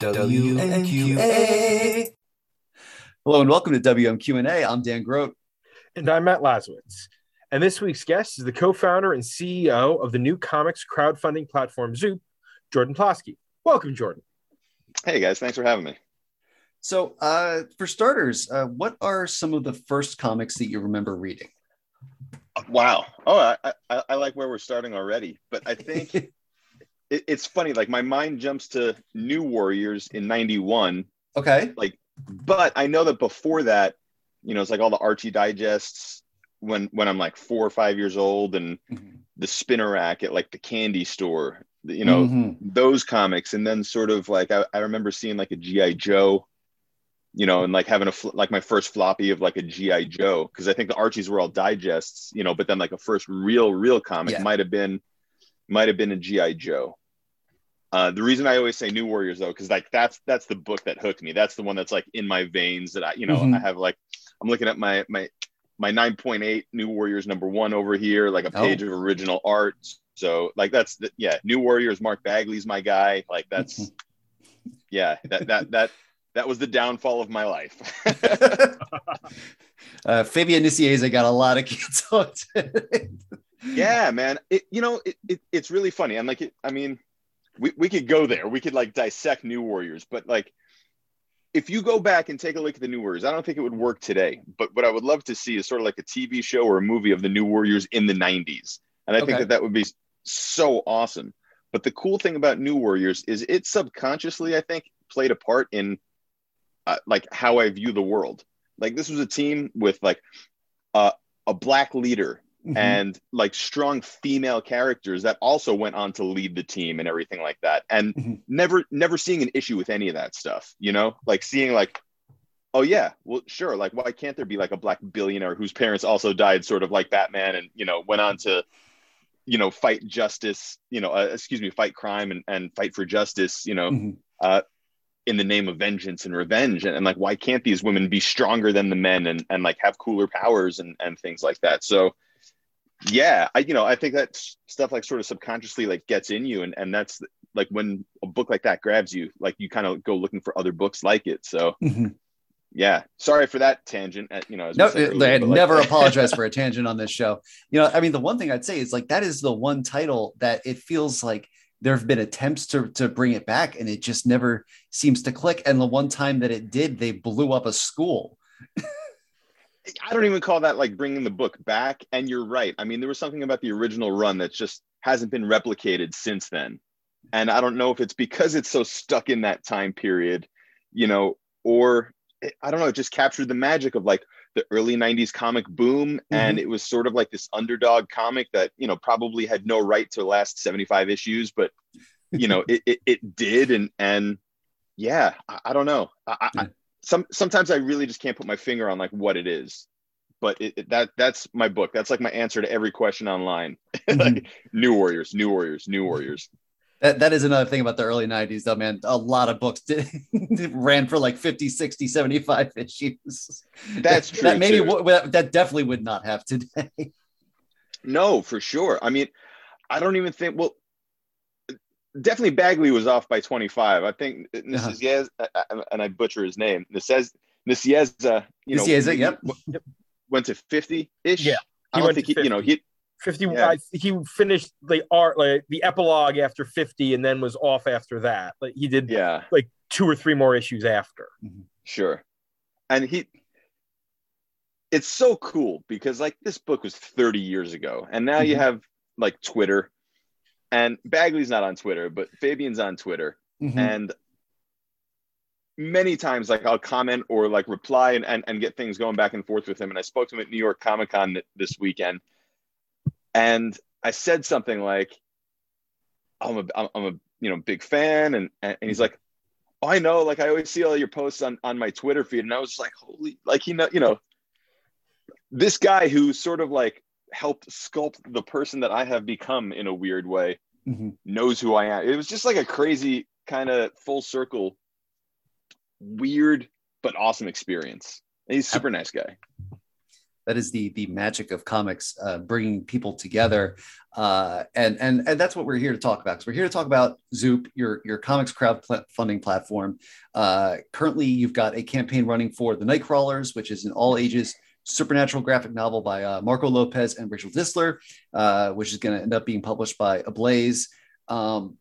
WMQA. Hello and welcome to WMQ&A. I'm Dan Grote. And I'm Matt Lazorwitz. And this week's guest is the co-founder and CEO of the new comics crowdfunding platform Zoop, Jordan Plosky. Welcome, Jordan. Hey guys, thanks for having me. So, uh, for starters, uh, what are some of the first comics that you remember reading? Wow. Oh, I, I, I like where we're starting already, but I think it, it's funny. Like my mind jumps to New Warriors in '91. Okay. Like, but I know that before that, you know, it's like all the Archie digests when when I'm like four or five years old, and mm-hmm. the spinner rack at like the candy store. You know, mm-hmm. those comics, and then sort of like I, I remember seeing like a GI Joe you know, and like having a like my first floppy of like a GI Joe because I think the Archies were all digests, you know, but then like a first real real comic yeah. might have been might have been a GI Joe. Uh, the reason I always say New Warriors though, because like that's that's the book that hooked me. That's the one that's like in my veins that I, you know, mm-hmm. I have like I'm looking at my my my 9.8 New Warriors number one over here, like a oh. page oh. of original art. So like that's the, yeah, New Warriors. Mark Bagley's my guy. Like that's mm-hmm. yeah, that that that that was the downfall of my life. uh, Fabian Nicieza got a lot of kids hooked yeah, man. It, you know, it, it, it's really funny. I'm like, it, I mean, we, we could go there. We could like dissect New Warriors, but like, if you go back and take a look at the New Warriors, I don't think it would work today. But what I would love to see is sort of like a TV show or a movie of the New Warriors in the 90s. And I okay. think that that would be so awesome. But the cool thing about New Warriors is it subconsciously, I think, played a part in uh, like how I view the world. Like this was a team with like uh, a black leader mm-hmm. and like strong female characters that also went on to lead the team and everything like that and mm-hmm. never never seeing an issue with any of that stuff you know like seeing like oh yeah well sure like why can't there be like a black billionaire whose parents also died sort of like batman and you know went on to you know fight justice you know uh, excuse me fight crime and, and fight for justice you know mm-hmm. uh, in the name of vengeance and revenge and, and, like why can't these women be stronger than the men and, and like have cooler powers and, and things like that so yeah i you know i think that stuff like sort of subconsciously like gets in you and and that's like when a book like that grabs you like you kind of go looking for other books like it so. Mm-hmm. yeah sorry for that tangent uh, you know no earlier, never like, apologize for a tangent on this show. You know i mean the one thing i'd say is like that is the one title that it feels like there have been attempts to to bring it back and it just never seems to click and the one time that it did they blew up a school I don't even call that like bringing the book back. And you're right. I mean, there was something about the original run that just hasn't been replicated since then. And I don't know if it's because it's so stuck in that time period, you know, or I don't know, it just captured the magic of like the early 90s comic boom. Mm-hmm. And it was sort of like this underdog comic that, you know, probably had no right to last 75 issues, but, you know, it, it, it, did. And, and yeah, I, I don't know. I, I, some sometimes I really just can't put my finger on like what it is. But it, it, that that's my book. That's like my answer to every question online. Mm-hmm. like new warriors, new warriors, new warriors. That, that is another thing about the early 90s though man a lot of books did, ran for like 50 60 75 issues that's true that maybe w- that definitely would not have today no for sure i mean i don't even think well definitely Bagley was off by 25. I think Nicieza, uh-huh. and I butcher his name. Nicieza, Nicieza, you know, Nicieza, yep. went to 50 ish. Yeah. I don't think he, you know, he 50 yeah. I, he finished the art like the epilogue after 50 and then was off after that. Like he did yeah, like two or three more issues after. Mm-hmm. Sure. And he it's so cool because like this book was 30 years ago and now mm-hmm. you have like Twitter and Bagley's not on Twitter, but Fabian's on Twitter. Mm-hmm. And many times like I'll comment or like reply and, and, and get things going back and forth with him. And I spoke to him at New York Comic Con this weekend. And I said something like, I'm a, I'm a, you know, big fan. And, and he's like, oh, I know, like I always see all your posts on, on my Twitter feed. And I was like, holy, like, you know, you know, this guy who sort of like helped sculpt the person that I have become in a weird way, mm-hmm. knows who I am. It was just like a crazy kind of full circle, weird but awesome experience. And he's a super nice guy. that is the the magic of comics, uh, bringing people together. Uh, and and and that's what we're here to talk about. Because we're here to talk about Zoop, your your comics crowdfunding platform. Uh, currently, you've got a campaign running for the Nightcrawlers, which is an all ages supernatural graphic novel by uh, Marco Lopez and Rachel Disler, uh, which is going to end up being published by Ablaze. Um,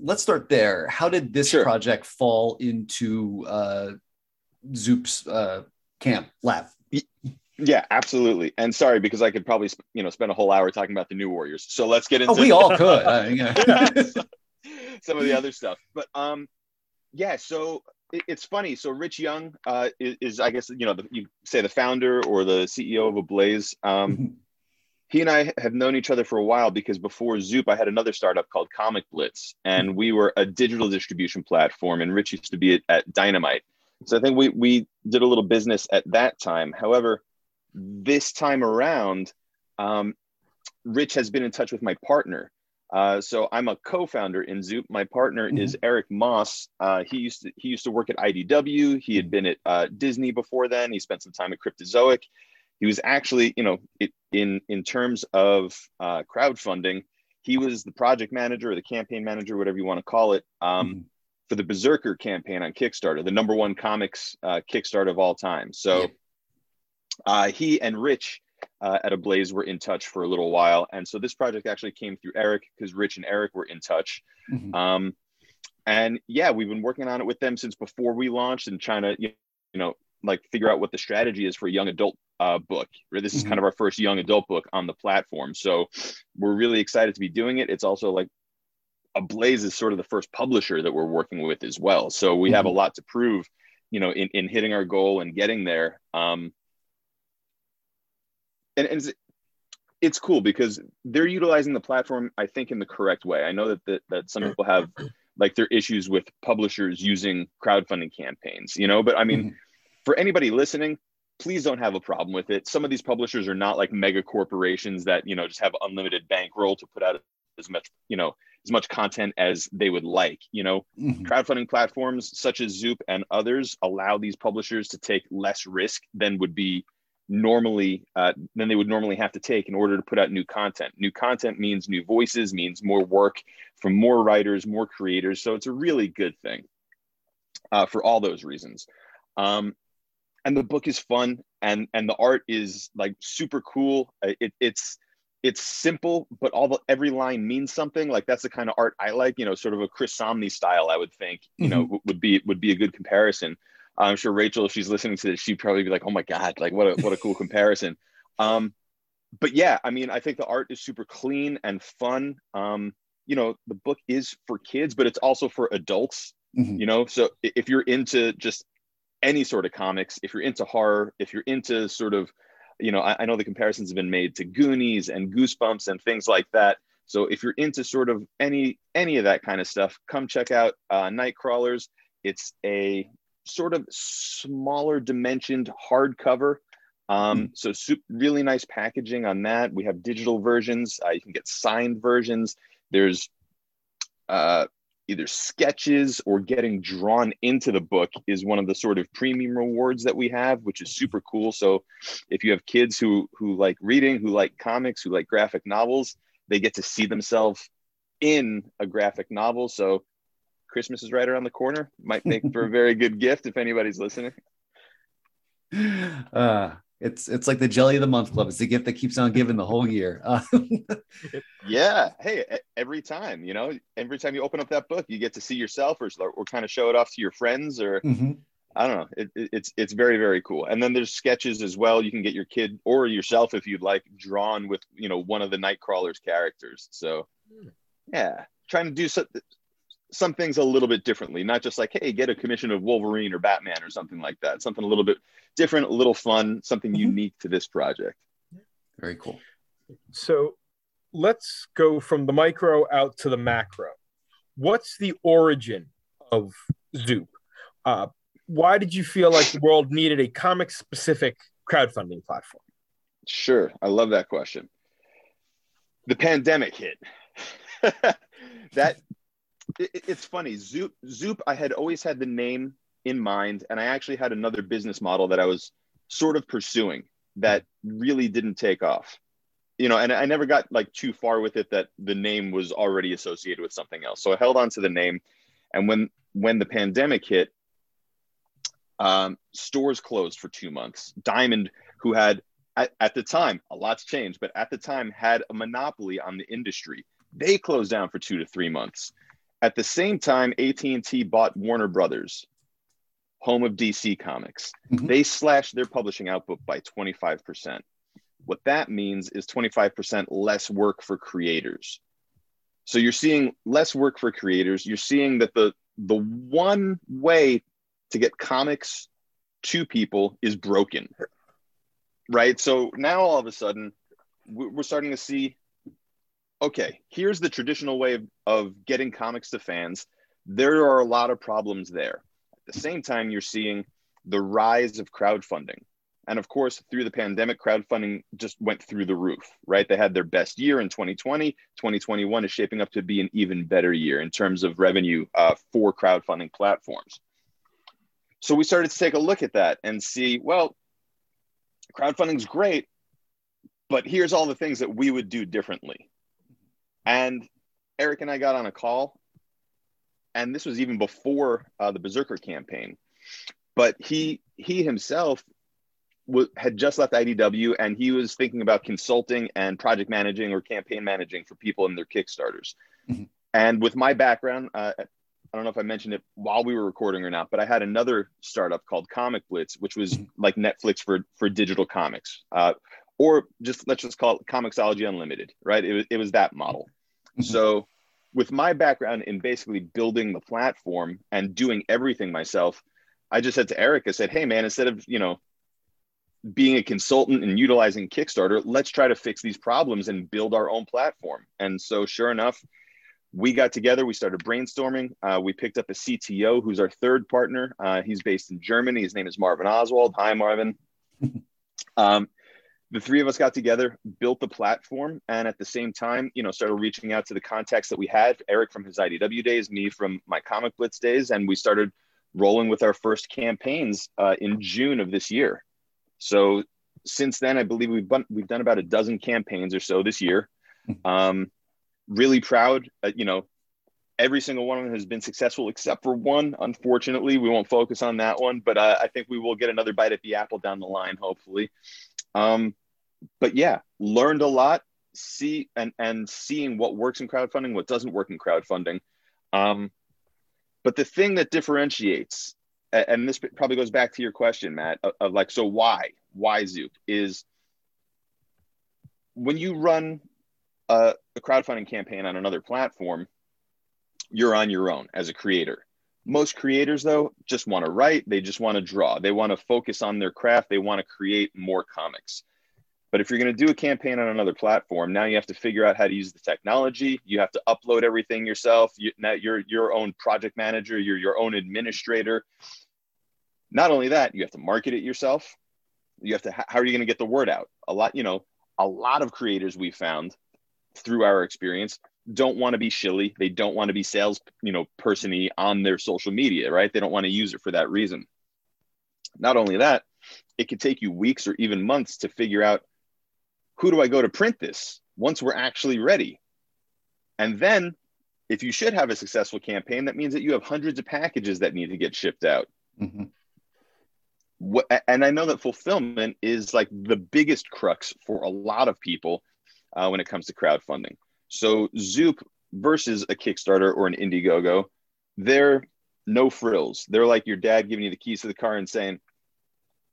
let's start there. How did this sure. project fall into uh, Zoop's uh, camp lab? Yeah, absolutely. And sorry because I could probably you know spend a whole hour talking about the New Warriors. So let's get into. Oh, we all could. Yeah. some of the other stuff, but um, yeah. So it, it's funny. So Rich Young uh, is, is, I guess you know the, you say the founder or the CEO of Ablaze. Um, he and I have known each other for a while because before Zoop, I had another startup called Comic Blitz, and we were a digital distribution platform. And Rich used to be at, at Dynamite, so I think we we did a little business at that time. However this time around, um, Rich has been in touch with my partner. Uh, so I'm a co-founder in Zoop. My partner mm-hmm. is Eric Moss. Uh, he used to he used to work at IDW. He had been at uh, Disney before then. He spent some time at Cryptozoic. He was actually, you know, it, in in terms of uh, crowdfunding, he was the project manager or the campaign manager, whatever you want to call it, um, mm-hmm. for the Berserker campaign on Kickstarter, the number one comics uh, Kickstarter of all time. So. Uh, he and Rich uh, at Ablaze were in touch for a little while, and so this project actually came through Eric because Rich and Eric were in touch. Mm-hmm. Um, and yeah, we've been working on it with them since before we launched and trying to you know like figure out what the strategy is for a young adult uh, book. This is mm-hmm. kind of our first young adult book on the platform, so we're really excited to be doing it. It's also like Ablaze is sort of the first publisher that we're working with as well, so we mm-hmm. have a lot to prove, you know, in, in hitting our goal and getting there. Um, and, and it's, it's cool because they're utilizing the platform, I think, in the correct way. I know that that, that some people have like their issues with publishers using crowdfunding campaigns, you know, but I mean, mm-hmm. for anybody listening, please don't have a problem with it. Some of these publishers are not like mega corporations that, you know, just have unlimited bankroll to put out as much, you know, as much content as they would like. You know, mm-hmm. crowdfunding platforms such as Zoop and others allow these publishers to take less risk than would be normally uh, than they would normally have to take in order to put out new content. New content means new voices, means more work from more writers, more creators. So it's a really good thing uh, for all those reasons. Um, and the book is fun, and and the art is like super cool. Uh, it, it's it's simple, but all the every line means something. Like that's the kind of art I like. You know, sort of a Chris Samnee style. I would think. You mm-hmm. know, would be would be a good comparison. I'm sure Rachel, if she's listening to this, she'd probably be like, "Oh my god, like what a what a cool comparison." Um, but yeah, I mean, I think the art is super clean and fun. Um, you know, the book is for kids, but it's also for adults. Mm-hmm. You know, so if you're into just any sort of comics, if you're into horror, if you're into sort of, you know, I, I know the comparisons have been made to Goonies and Goosebumps and things like that. So if you're into sort of any any of that kind of stuff, come check out uh, Nightcrawlers. It's a sort of smaller dimensioned hardcover. Um, mm. So super, really nice packaging on that. We have digital versions. Uh, you can get signed versions. There's uh, either sketches or getting drawn into the book is one of the sort of premium rewards that we have, which is super cool. So if you have kids who who like reading, who like comics, who like graphic novels, they get to see themselves in a graphic novel. So Christmas is right around the corner. Might make for a very good gift if anybody's listening. Uh, it's it's like the jelly of the month club. It's the gift that keeps on giving the whole year. Uh, yeah. Hey, every time, you know, every time you open up that book, you get to see yourself or, or kind of show it off to your friends or mm-hmm. I don't know. It, it, it's it's very very cool. And then there's sketches as well. You can get your kid or yourself if you'd like drawn with you know one of the Nightcrawlers characters. So hmm. yeah, trying to do so, some things a little bit differently, not just like, hey, get a commission of Wolverine or Batman or something like that. Something a little bit different, a little fun, something mm-hmm. unique to this project. Very cool. So let's go from the micro out to the macro. What's the origin of Zoop? Uh, why did you feel like the world needed a comic specific crowdfunding platform? Sure. I love that question. The pandemic hit. that it, it's funny. Zoop, Zoop, I had always had the name in mind, and I actually had another business model that I was sort of pursuing. that really didn't take off. You know, and I never got like too far with it that the name was already associated with something else. So I held on to the name. And when when the pandemic hit, um, stores closed for two months. Diamond, who had at, at the time, a lot's changed, but at the time had a monopoly on the industry. They closed down for two to three months. At the same time, AT&T bought Warner Brothers, home of DC Comics. Mhm. They slashed their publishing output by 25%. What that means is 25% less work for creators. So you're seeing less work for creators. You're seeing that the the one way to get comics to people is broken. Right? So now all of a sudden we're starting to see okay, here's the traditional way of, of getting comics to fans. There are a lot of problems there. At the same time, you're seeing the rise of crowdfunding. And of course, through the pandemic, crowdfunding just went through the roof, right? They had their best year in 2020. 2021 is shaping up to be an even better year in terms of revenue uh, for crowdfunding platforms. So we started to take a look at that and see, well, crowdfunding's great, but here's all the things that we would do differently. And Eric and I got on a call, and this was even before uh, the Berserker campaign. But he he himself w- had just left IDW, and he was thinking about consulting and project managing or campaign managing for people in their Kickstarters. Mhm. And with my background, uh, I don't know if I mentioned it while we were recording or not, but I had another startup called Comic Blitz, which was like Netflix for for digital comics, uh, or just let's just call it Comixology Unlimited, right? It was it was that model. So, with my background in basically building the platform and doing everything myself, I just said to Eric, I said, "Hey, man, instead of you know being a consultant and utilizing Kickstarter, let's try to fix these problems and build our own platform." And so, sure enough, we got together. We started brainstorming. Uh, we picked up a CTO who's our third partner. Uh, he's based in Germany. His name is Marvin Oswald. Hi, Marvin. um, the three of us got together, built the platform, and at the same time, you know, started reaching out to the contacts that we had. Eric from his IDW days, me from my Comic Blitz days, and we started rolling with our first campaigns uh, in June of this year. So since then, I believe we've done, we've done about a dozen campaigns or so this year. Um, really proud. Uh, you know, every single one of them has been successful except for one. Unfortunately, we won't focus on that one, but uh, I think we will get another bite at the apple down the line, hopefully. Um, but yeah, learned a lot. See and and seeing what works in crowdfunding, what doesn't work in crowdfunding. Um, but the thing that differentiates, and this probably goes back to your question, Matt, of, like, so why why Zoop is when you run a, a crowdfunding campaign on another platform, you're on your own as a creator. Most creators, though, just want to write, they just want to draw, they want to focus on their craft, they want to create more comics. But if you're going to do a campaign on another platform, now you have to figure out how to use the technology. You have to upload everything yourself. You, now you're your own project manager, you're your own administrator. Not only that, you have to market it yourself. You have to, how are you going to get the word out? A lot, you know, a lot of creators we found through our experience don't want to be shilly. They don't want to be sales, you know, persony on their social media, right? They don't want to use it for that reason. Not only that, it could take you weeks or even months to figure out who do I go to print this once we're actually ready. And then if you should have a successful campaign, that means that you have hundreds of packages that need to get shipped out. Mhm. What, and I know that fulfillment is like the biggest crux for a lot of people uh, when it comes to crowdfunding. So Zoop versus a Kickstarter or an Indiegogo, they're no frills. They're like your dad giving you the keys to the car and saying,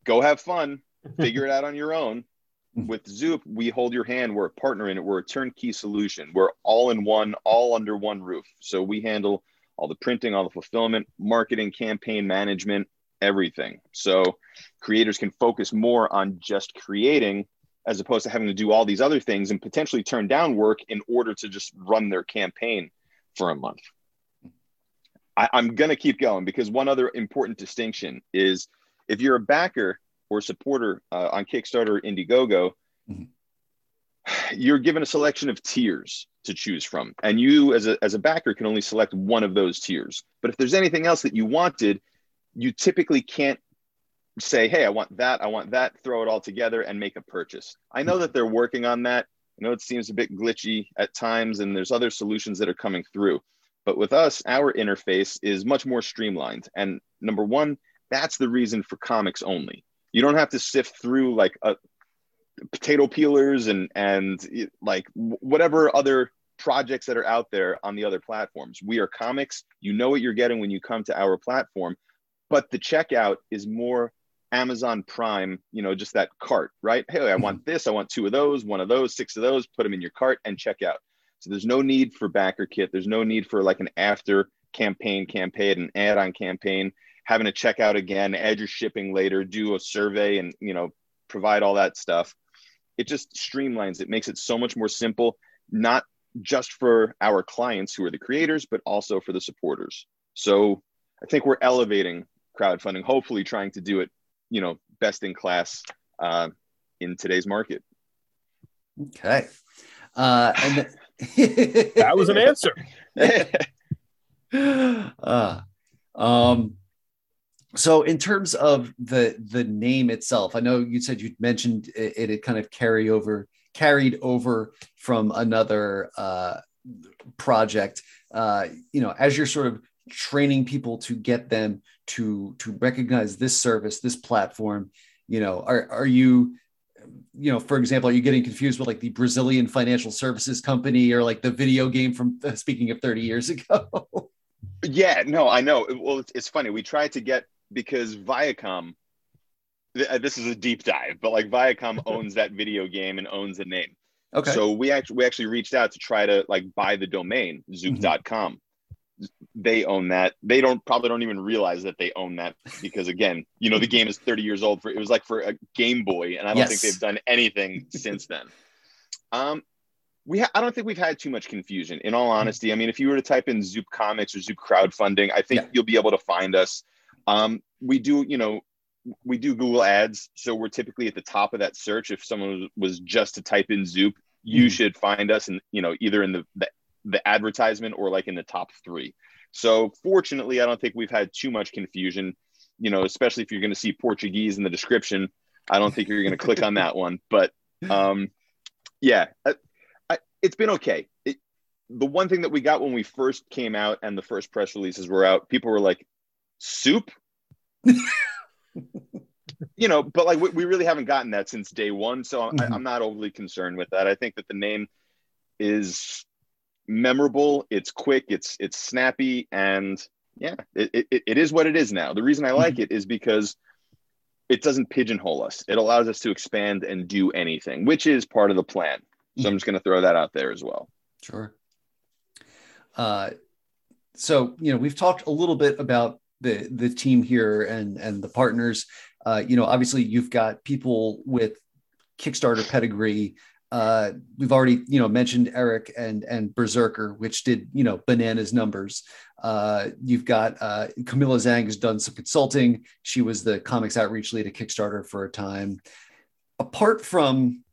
"Go have fun, figure it out on your own." With Zoop, we hold your hand. We're a partner in it. We're a turnkey solution. We're all in one, all under one roof. So we handle all the printing, all the fulfillment, marketing, campaign management, everything. So creators can focus more on just creating as opposed to having to do all these other things and potentially turn down work in order to just run their campaign for a month. I, I'm going to keep going because one other important distinction is if you're a backer or supporter uh, on Kickstarter or Indiegogo, Mhm. you're given a selection of tiers to choose from. And you, as a, as a backer, can only select one of those tiers. But if there's anything else that you wanted, you typically can't say, hey, I want that, I want that, throw it all together and make a purchase. I know that they're working on that. I know it seems a bit glitchy at times, and there's other solutions that are coming through. But with us, our interface is much more streamlined. And number one, that's the reason for comics only. You don't have to sift through like a potato peelers and and like whatever other projects that are out there on the other platforms. We are comics. You know what you're getting when you come to our platform, but the checkout is more Amazon Prime, you know, just that cart, right? Hey, I want mm-hmm. this, I want two of those, one of those, six of those, put them in your cart and check out. So there's no need for backer kit. There's no need for like an after campaign campaign, an add-on campaign, having to check out again, add your shipping later, do a survey and, you know, provide all that stuff. It just streamlines it, makes it so much more simple, not just for our clients who are the creators, but also for the supporters. So I think we're elevating crowdfunding, hopefully trying to do it you know best in class uh, in today's market. Okay, uh, and that was an answer. uh, um, so in terms of the the name itself, I know you said you mentioned it, it had kind of carry over carried over from another uh, project. Uh, you know, as you're sort of training people to get them to to recognize this service this platform you know are are you you know for example are you getting confused with like the brazilian financial services company or like the video game from speaking of 30 years ago? Yeah no i know. Well it's, it's funny. We tried to get because viacom uh, this is a deep dive but like viacom owns that video game and owns the name. Okay. So we actually we actually reached out to try to like buy the domain zoop.com mm-hmm they own that. They don't probably don't even realize that they own that because again, you know, the game is 30 years old for it was like for a Game Boy, and I don't yes. think they've done anything since then. Um, we ha- I don't think we've had too much confusion. In all honesty, I mean, if you were to type in Zoop Comics or Zoop crowdfunding, I think yeah. you'll be able to find us. Um, we do, you know, we do Google Ads, so we're typically at the top of that search. If someone was just to type in Zoop, you mm. should find us, and you know, either in the, the the advertisement or like in the top three. So fortunately, I don't think we've had too much confusion. You know, especially if you're going to see Portuguese in the description, I don't think you're going to click on that one. But um, yeah, I, I, it's been okay. It, the one thing that we got when we first came out and the first press releases were out, people were like, "Soup." you know, but like we, we, really haven't gotten that since day one, so I'm, mm-hmm. I'm not overly concerned with that. I think that the name is memorable it's quick it's it's snappy and yeah it, it, it is what it is now. The reason i mm-hmm. like it is because it doesn't pigeonhole us. It allows us to expand and do anything which is part of the plan. So i'm just going to throw that out there as well. Sure. Uh, so you know we've talked a little bit about the the team here and and the partners. Uh, you know obviously you've got people with kickstarter pedigree uh, we've already, you know, mentioned Eric and and Berserker, which did, you know, bananas numbers. Uh, you've got uh, Camilla Zhang has done some consulting. She was the comics outreach lead at Kickstarter for a time. Apart from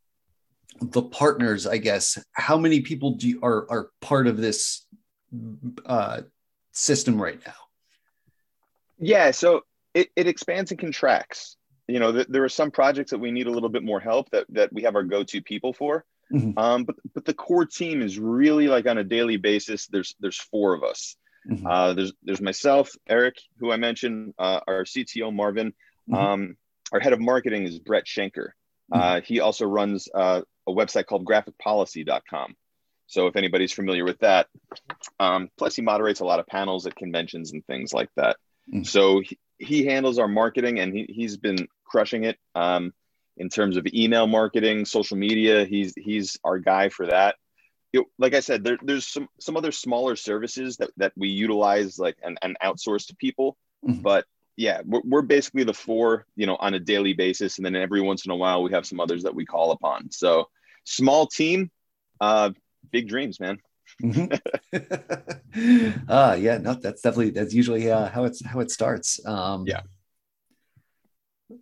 the partners, I guess, how many people do you, are are part of this uh, system right now? Yeah, so it, it expands and contracts you know, th- there are some projects that we need a little bit more help that that we have our go-to people for. Mm-hmm. Um, but but the core team is really like on a daily basis. There's there's four of us. Mm-hmm. Uh, there's there's myself, Eric, who I mentioned, uh, our CTO Marvin, mm-hmm. um, our head of marketing is Brett Schenker. Mm-hmm. Uh, he also runs uh, a website called graphicpolicy.com. So if anybody's familiar with that, um, plus he moderates a lot of panels at conventions and things like that. Mm-hmm. So he, he handles our marketing and he, he's been crushing it um, in terms of email marketing, social media. He's he's our guy for that. It, like I said, there, there's some some other smaller services that, that we utilize like and, and outsource to people, mm-hmm. but yeah, we're, we're basically the four, you know, on a daily basis, and then every once in a while we have some others that we call upon. So small team, uh, big dreams, man. Mm-hmm. uh yeah no that's definitely that's usually uh, how it's how it starts um yeah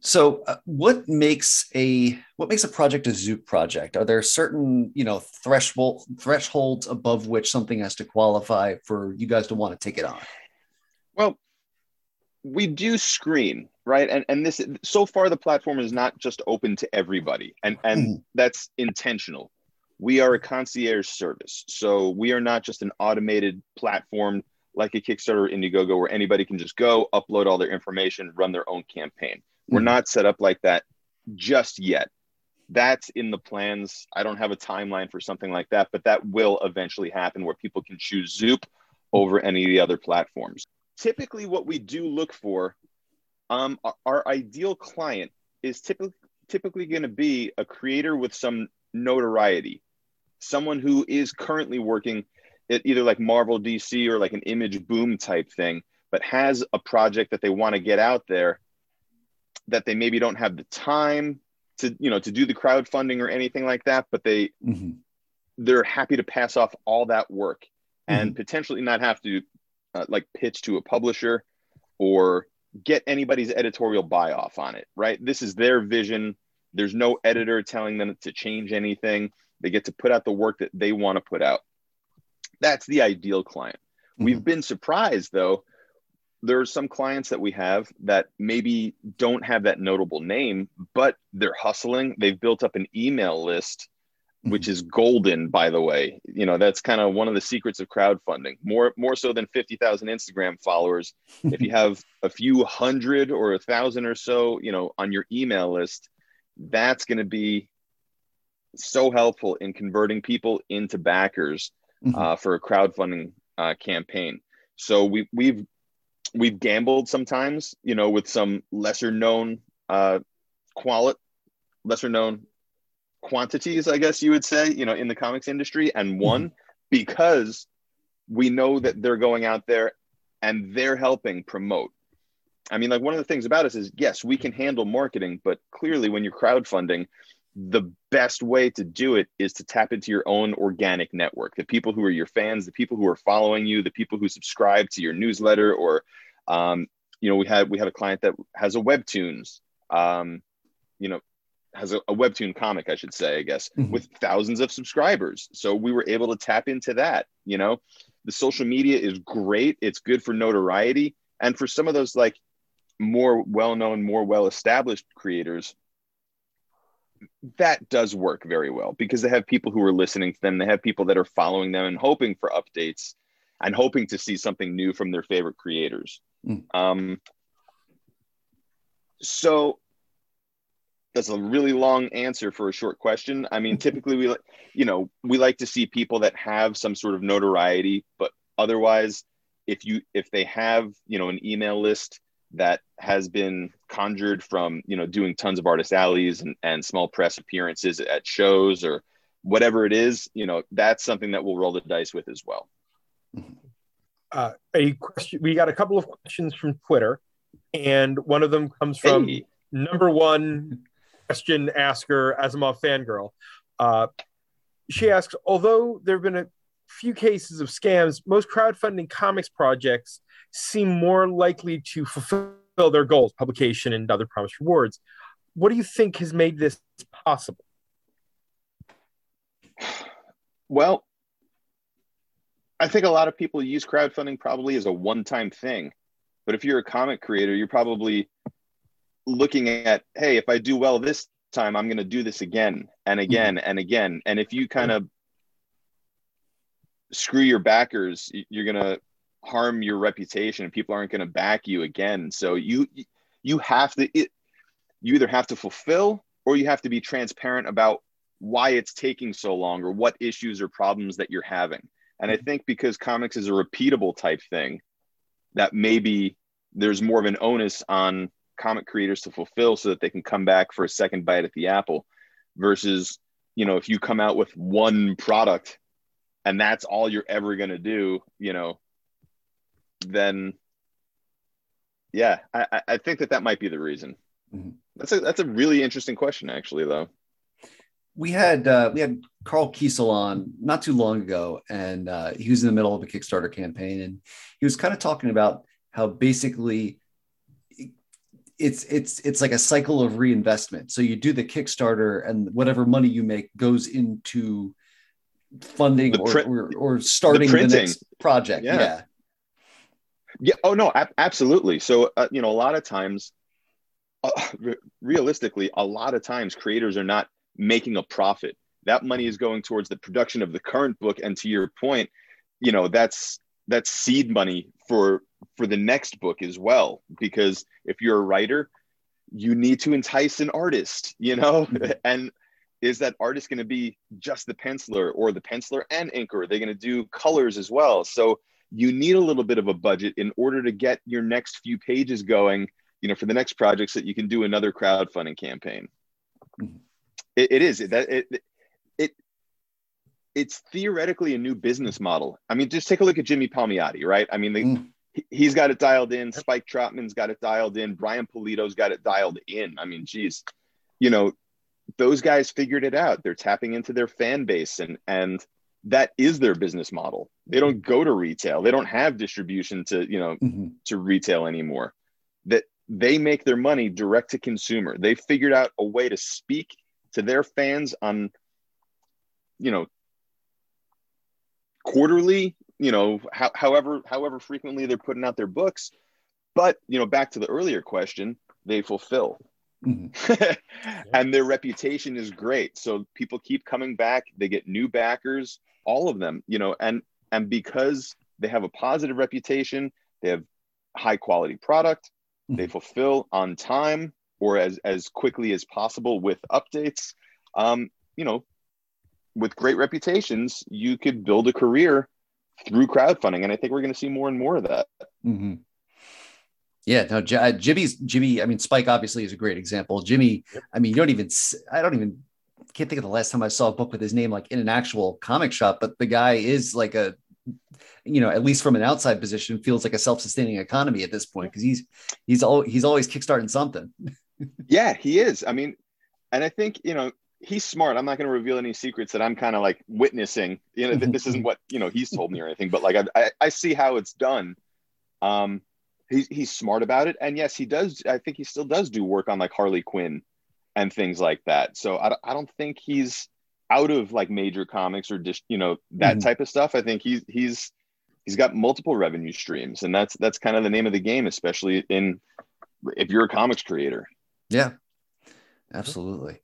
so, uh, what makes a what makes a project a Zoop project? Are there certain you know threshold thresholds above which something has to qualify for you guys to want to take it on? Well, we do screen right and and this so far the platform is not just open to everybody and and Mhm. that's intentional we are a concierge service. So we are not just an automated platform like a kickstarter or indiegogo where anybody can just go upload all their information run their own campaign. We're Mhm. not set up like that just yet. That's in the plans. I don't have a timeline for something like that but that will eventually happen where people can choose zoop over any of the other platforms. Typically what we do look for um, our, our ideal client is typically typically going to be a creator with some notoriety someone who is currently working at either like marvel dc or like an image boom type thing but has a project that they want to get out there that they maybe don't have the time to you know to do the crowdfunding or anything like that but they Mhm. they're happy to pass off all that work and potentially not have to uh, like pitch to a publisher or get anybody's editorial buy off on it right? This is their vision. There's no editor telling them to change anything they get to put out the work that they want to put out. That's the ideal client. Mm-hmm. We've been surprised though. There are some clients that we have that maybe don't have that notable name but they're hustling. They've built up an email list mm-hmm. which is golden by the way. You know that's kind of one of the secrets of crowdfunding. More more so than 50,000 Instagram followers. If you have a few hundred or a thousand or so you know on your email list that's going to be so helpful in converting people into backers Mhm. uh, for a crowdfunding uh, campaign. So we we've we've gambled sometimes you know with some lesser known uh quali- lesser known quantities i guess you would say you know in the comics industry and one because we know that they're going out there and they're helping promote. I mean like one of the things about us is yes we can handle marketing but clearly when you're crowdfunding the best way to do it is to tap into your own organic network. The people who are your fans the people who are following you the people who subscribe to your newsletter or um, you know we had we had a client that has a webtoons um, you know has a, a webtoon comic i should say i guess Mhm. with thousands of subscribers. So we were able to tap into that you know. The social media is great. It's good for notoriety. And for some of those like more well-known more well-established creators that does work very well because they have people who are listening to them. They have people that are following them and hoping for updates and hoping to see something new from their favorite creators. Mm. um, so that's a really long answer for a short question. I mean typically we like you know we like to see people that have some sort of notoriety but otherwise if you if they have you know an email list that has been conjured from you know doing tons of artist alleys and, and small press appearances at shows or whatever it is you know that's something that we'll roll the dice with as well Uh, a question. We got a couple of questions from Twitter, and one of them comes from Hey. number one question asker Asimov fangirl. Uh, she asks, although there have been a few cases of scams, most crowdfunding comics projects seem more likely to fulfill their goals, publication and other promised rewards. What do you think has made this possible? Well, I think a lot of people use crowdfunding probably as a one time thing. But if you're a comic creator, you're probably looking at, hey, if I do well this time, I'm going to do this again and mm-hmm. again and again. And if you kind of screw your backers, you're going to harm your reputation and people aren't going to back you again. So you you have to it, you either have to fulfill or you have to be transparent about why it's taking so long or what issues or problems that you're having. And I mm-hmm. think because comics is a repeatable type thing, that maybe there's more of an onus on comic creators to fulfill so that they can come back for a second bite at the apple versus, you know, if you come out with one product and that's all you're ever going to do, you know, then yeah, I, I- think that that might be the reason. Mhm. That's a that's a really interesting question, actually, though. we had uh, we had Karl Kesel on not too long ago, and uh, he was in the middle of a Kickstarter campaign, and he was kind of talking about how basically it's it's it's like a cycle of reinvestment. So you do the Kickstarter, and whatever money you make goes into funding The or, or or starting the, printing. next project. Yeah. Yeah. Yeah. Oh no. Ab- absolutely. So uh, you know, a lot of times, uh, re- realistically, a lot of times creators are not making a profit. That money is going towards the production of the current book, and to your point, you know, that's that's seed money for for the next book as well. Because if you're a writer, you need to entice an artist, you know, mm-hmm. and is that artist going to be just the penciler or the penciler and inker? Are they going to do colors as well? So you need a little bit of a budget in order to get your next few pages going you know for the next projects that you can do another crowdfunding campaign. Mm-hmm. it, it is. That it, it, it it's theoretically a new business model. I mean just take a look at jimmy palmiotti right? I mean they, mm. he's got it dialed in. Spike trotman's got it dialed in. Brian Pulido's got it dialed in. I mean geez you know those guys figured it out. They're tapping into their fan base and and that is their business model. They don't go to retail. They don't have distribution to, you know, mm-hmm. to retail anymore. That they make their money direct to consumer. They figured out a way to speak to their fans on, you know, quarterly, you know, ho- however however frequently they're putting out their books. But, you know, back to the earlier question, they fulfill. Mm-hmm. and their reputation is great. So people keep coming back. They get new backers all of them, you know, and and because they have a positive reputation, they have high quality product, mm-hmm. they fulfill on time or as as quickly as possible with updates. Um, you know, with great reputations, you could build a career through crowdfunding, and I think we're going to see more and more of that. Mm-hmm. Yeah, no, J- uh, Jimmy's Jimmy. I mean, Spike obviously is a great example. Jimmy, I mean, you don't even. I don't even can't think of the last time I saw a book with his name like in an actual comic shop, but the guy is like a you know, at least from an outside position, feels like a self-sustaining economy at this point because he's he's all he's always kickstarting something. yeah, he is. I mean, and I think you know he's smart. I'm not going to reveal any secrets that I'm kind of like witnessing. You know, this isn't what you know he's told me or anything, but like I, I, I see how it's done. Um, he's he's smart about it, and yes, he does. I think he still does do work on like Harley Quinn and things like that. So I, I don't think he's out of like major comics or just you know that mm-hmm. type of stuff. I think he's he's he's got multiple revenue streams, and that's that's kind of the name of the game, especially in if you're a comics creator. Yeah, absolutely.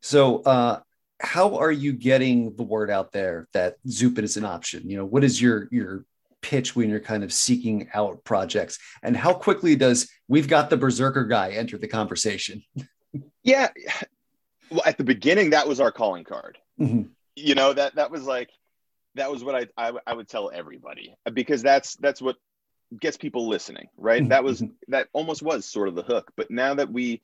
So, uh, how are you getting the word out there that Zoopin is an option? You know, what is your your pitch when you're kind of seeking out projects and how quickly does we've got the berserker guy enter the conversation yeah well at the beginning that was our calling card mm-hmm. you know that that was like that was what I, I, I would tell everybody because that's that's what gets people listening right mm-hmm. that was mm-hmm. that almost was sort of the hook but now that we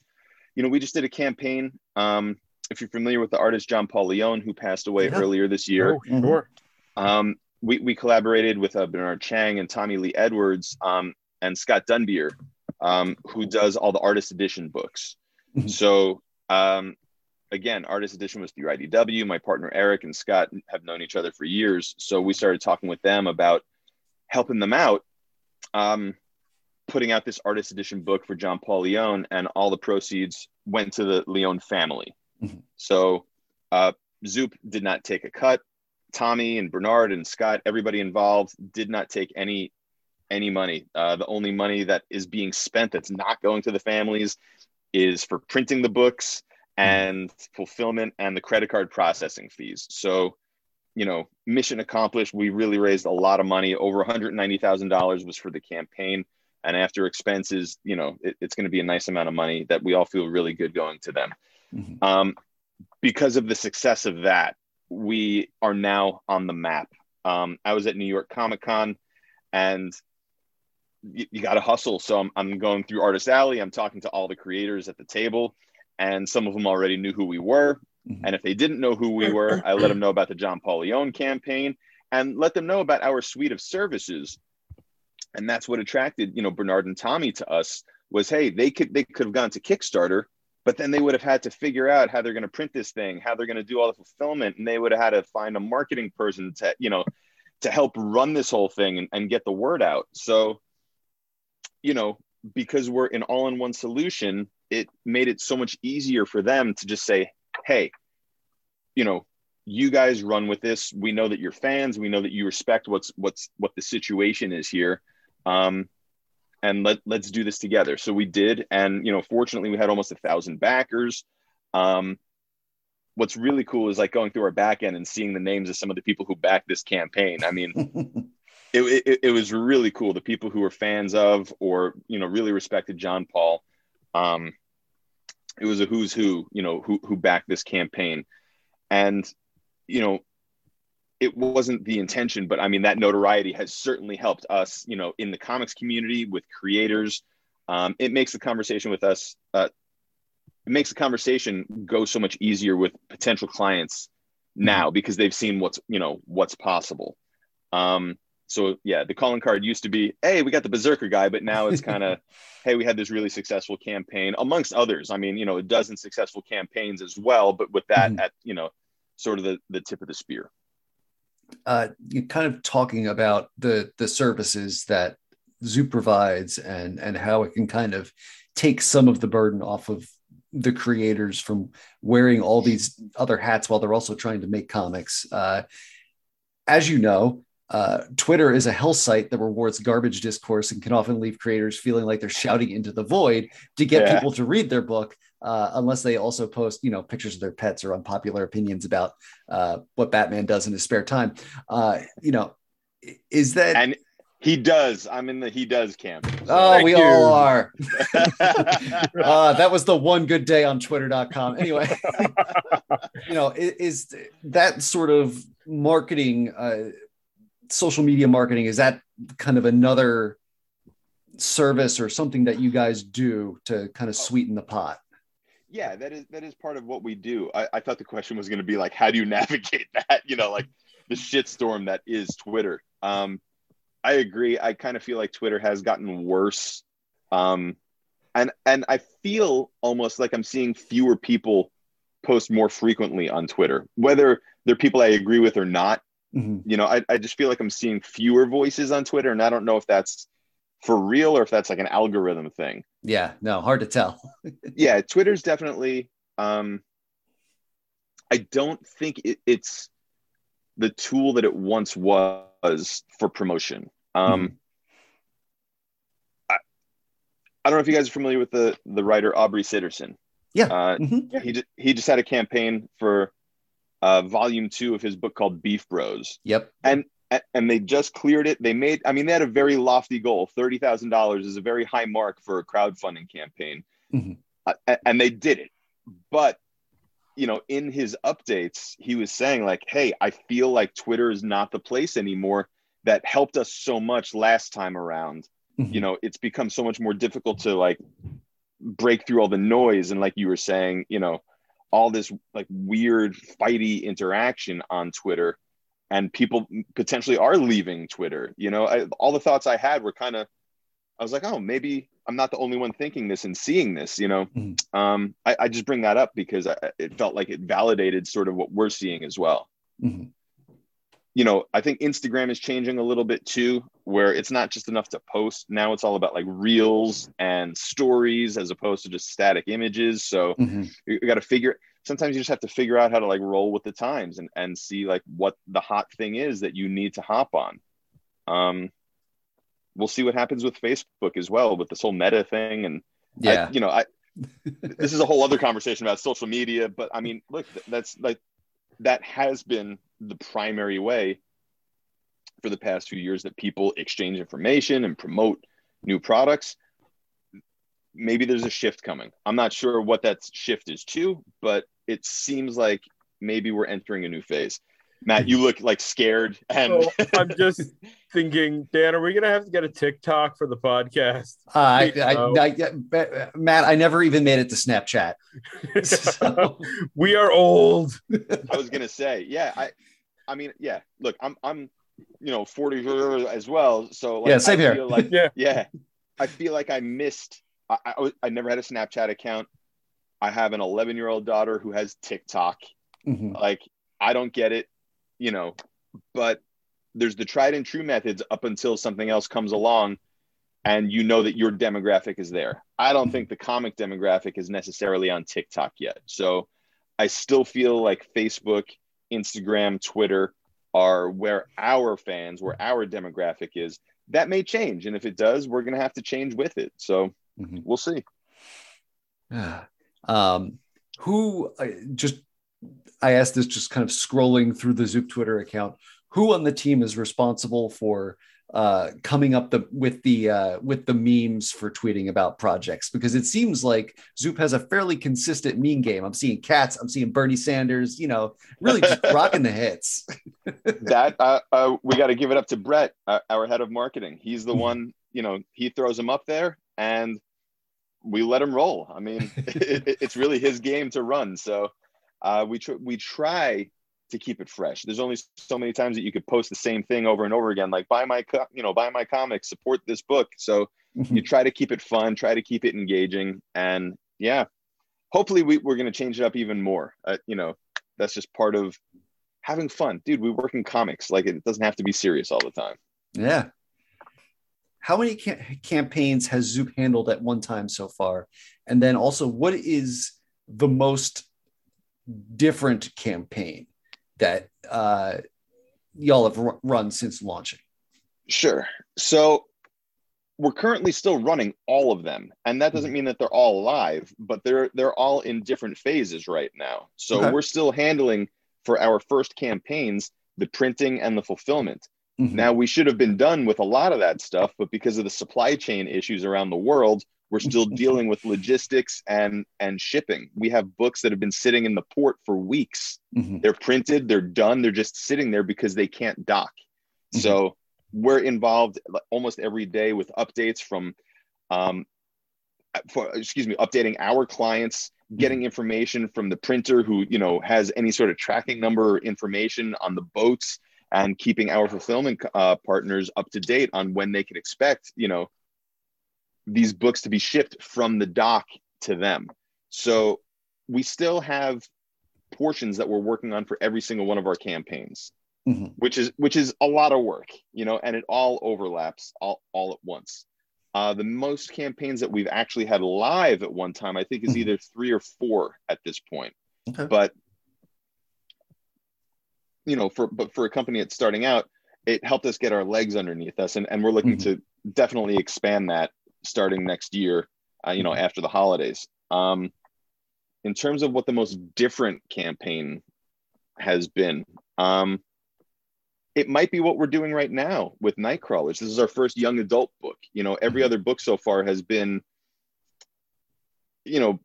you know we just did a campaign um if you're familiar with the artist john paul leon who passed away yeah. earlier this year oh, sure. um we, we collaborated with uh, Bernard Chang and Tommy Lee Edwards um, and Scott Dunbier, um, who does all the artist edition books. Mm-hmm. so um, again, artist edition was through IDW. My partner Eric and Scott have known each other for years, so we started talking with them about helping them out, um, putting out this artist edition book for John Paul Leon, and all the proceeds went to the Leon family. Mm-hmm. So uh, Zoop did not take a cut. Tommy and Bernard and Scott, everybody involved, did not take any any money. Uh, the only money that is being spent that's not going to the families is for printing the books and fulfillment and the credit card processing fees. So, you know, mission accomplished. We really raised a lot of money. Over $190,000 was for the campaign. And after expenses, you know, it, it's going to be a nice amount of money that we all feel really good going to them. Mm-hmm. Um, because of the success of that, we are now on the map. Um, I was at New York Comic Con and you, you got to hustle. So I'm, I'm going through Artist Alley. I'm talking to all the creators at the table, and some of them already knew who we were. Mm-hmm. And if they didn't know who we were, I let them know about the John Paul Leon campaign and let them know about our suite of services. And that's what attracted, you know, Bernard and Tommy to us was, hey, they could they could have gone to Kickstarter but then they would have had to figure out how they're going to print this thing how they're going to do all the fulfillment and they would have had to find a marketing person to you know to help run this whole thing and, and get the word out. So you know because we're an all-in-one solution it made it so much easier for them to just say hey you know you guys run with this. We know that you're fans. We know that you respect what's what's what the situation is here. Um, and let let's do this together. So we did, and you know, fortunately, we had almost a thousand backers. Um, what's really cool is like going through our back end and seeing the names of some of the people who backed this campaign. I mean, it, it, it was really cool. The people who were fans of or you know really respected John Paul. Um, it was a who's who, you know, who who backed this campaign, and you know, it wasn't the intention, but I mean that notoriety has certainly helped us, you know, in the comics community with creators. Um, it makes the conversation with us, uh, it makes the conversation go so much easier with potential clients now because they've seen what's you know what's possible. Um, so yeah, the calling card used to be, hey, we got the berserker guy, but now it's kind of, hey, we had this really successful campaign amongst others. I mean, you know, a dozen successful campaigns as well, but with that mm-hmm. at you know, sort of the the tip of the spear. Uh, you kind of talking about the the services that Zoop provides and and how it can kind of take some of the burden off of the creators from wearing all these other hats while they're also trying to make comics. Uh, as you know, uh, Twitter is a hell site that rewards garbage discourse and can often leave creators feeling like they're shouting into the void to get yeah. people to read their book, uh, unless they also post, you know, pictures of their pets or unpopular opinions about uh, what Batman does in his spare time. Uh, you know, is that and he does. I'm in the he does camp. So. Oh, we you. all are. uh, that was the one good day on twitter.com. Anyway, you know, is, is, that sort of marketing uh, social media marketing is that kind of another service or something that you guys do to kind of sweeten the pot yeah that is that is part of what we do. I, I thought the question was going to be like how do you navigate that? You know like the shitstorm that is twitter. Um i agree. I kind of feel like twitter has gotten worse. Um and and i feel almost like i'm seeing fewer people post more frequently on twitter whether they're people i agree with or not. Mm-hmm. You know, I, I just feel like I'm seeing fewer voices on Twitter, and I don't know if that's for real or if that's like an algorithm thing. Yeah, no, hard to tell. yeah, Twitter's definitely. Um, I don't think it, it's the tool that it once was for promotion. Um, mm-hmm. I, I don't know if you guys are familiar with the the writer Aubrey Sitterson. Yeah. Uh, mm-hmm. He he just had a campaign for uh, volume two of his book called Beef Bros. Yep. And and they just cleared it. They made, I mean, they had a very lofty goal. Thirty thousand dollars is a very high mark for a crowdfunding campaign, mm-hmm. uh, and they did it. But you know, in his updates, he was saying like, "Hey, I feel like Twitter is not the place anymore that helped us so much last time around. Mm-hmm. You know, it's become so much more difficult to like break through all the noise and like you were saying, you know." all this like weird fighty interaction on Twitter and people potentially are leaving Twitter. You know, I, all the thoughts I had were kind of, I was like, oh, maybe I'm not the only one thinking this and seeing this. You know, mm-hmm. um, I, I, just bring that up because I, it felt like it validated sort of what we're seeing as well. Mm-hmm you know, I think Instagram is changing a little bit too, where it's not just enough to post. Now it's all about like reels and stories as opposed to just static images. So mm-hmm. you, got to figure. Sometimes you just have to figure out how to like roll with the times and and see like what the hot thing is that you need to hop on. Um, we'll see what happens with Facebook as well with this whole meta thing and yeah, I, you know, I this is a whole other conversation about social media, but I mean, look, that's like that has been the primary way for the past few years that people exchange information and promote new products maybe there's a shift coming i'm not sure what that shift is to but it seems like maybe we're entering a new phase matt you look like scared and so i'm just thinking dan are we gonna have to get a tiktok for the podcast uh, I, I, I, matt i never even made it to snapchat so. we are old i was gonna say yeah i I mean, yeah. Look, I'm I'm you know 40 as well. So like, yeah, same I here. Like, yeah, yeah. I feel like I missed. I, I, I never had a Snapchat account. I have an 11 year old daughter who has TikTok. Mm-hmm. Like I don't get it, you know. But there's the tried and true methods up until something else comes along, and you know that your demographic is there. I don't mm-hmm. think the comic demographic is necessarily on TikTok yet. So I still feel like Facebook Instagram, Twitter are where our fans, where our demographic is. that may change. And if it does, we're going to have to change with it. So Mhm. we'll see. um, who I just I asked this just kind of scrolling through the Zoop Twitter account. Who on the team is responsible for uh, coming up the with the uh, with the memes for tweeting about projects? Because it seems like Zoop has a fairly consistent meme game. I'm seeing cats. I'm seeing Bernie Sanders. You know, really just rocking the hits. that uh, uh, we got to give it up to Brett, uh, our head of marketing. He's the Mhm. one, you know, he throws them up there and we let him roll. I mean, it, it- it's really his game to run. So uh, we tr- we try to keep it fresh. There's only so many times that you could post the same thing over and over again, like buy my, co- you know, buy my comics, support this book. So you try to keep it fun, try to keep it engaging, and yeah, hopefully we, we're going to change it up even more. Uh, you know, that's just part of having fun, dude. We work in comics; like it doesn't have to be serious all the time. Yeah. How many ca- campaigns has Zoop handled at one time so far? And then also, what is the most different campaign that uh, y'all have ru- run since launching? Sure. So we're currently still running all of them, and that doesn't mean that they're all live, but they're they're all in different phases right now. So Okay. we're still handling for our first campaigns the printing and the fulfillment. Mhm. Now we should have been done with a lot of that stuff, but because of the supply chain issues around the world, we're still dealing with logistics and and shipping. We have books that have been sitting in the port for weeks. Mhm. They're printed, they're done, they're just sitting there because they can't dock. So we're involved almost every day with updates from um for excuse me, updating our clients, getting information from the printer who, you know, has any sort of tracking number information on the boats and keeping our fulfillment uh, partners up to date on when they can expect, you know, these books to be shipped from the dock to them. So we still have portions that we're working on for every single one of our campaigns, Mhm. which is which is a lot of work, you know, and it all overlaps all, all at once. Uh, the most campaigns that we've actually had live at one time, I think, is Mhm. either three or four at this point. Okay. But you know, for but for a company that's starting out, it helped us get our legs underneath us, and, and we're looking Mhm. to definitely expand that starting next year. Uh, you know, after the holidays. Um, in terms of what the most different campaign has been, um, it might be what we're doing right now with Nightcrawlers. This is our first young adult book. You know, every Mhm. other book so far has been, you know,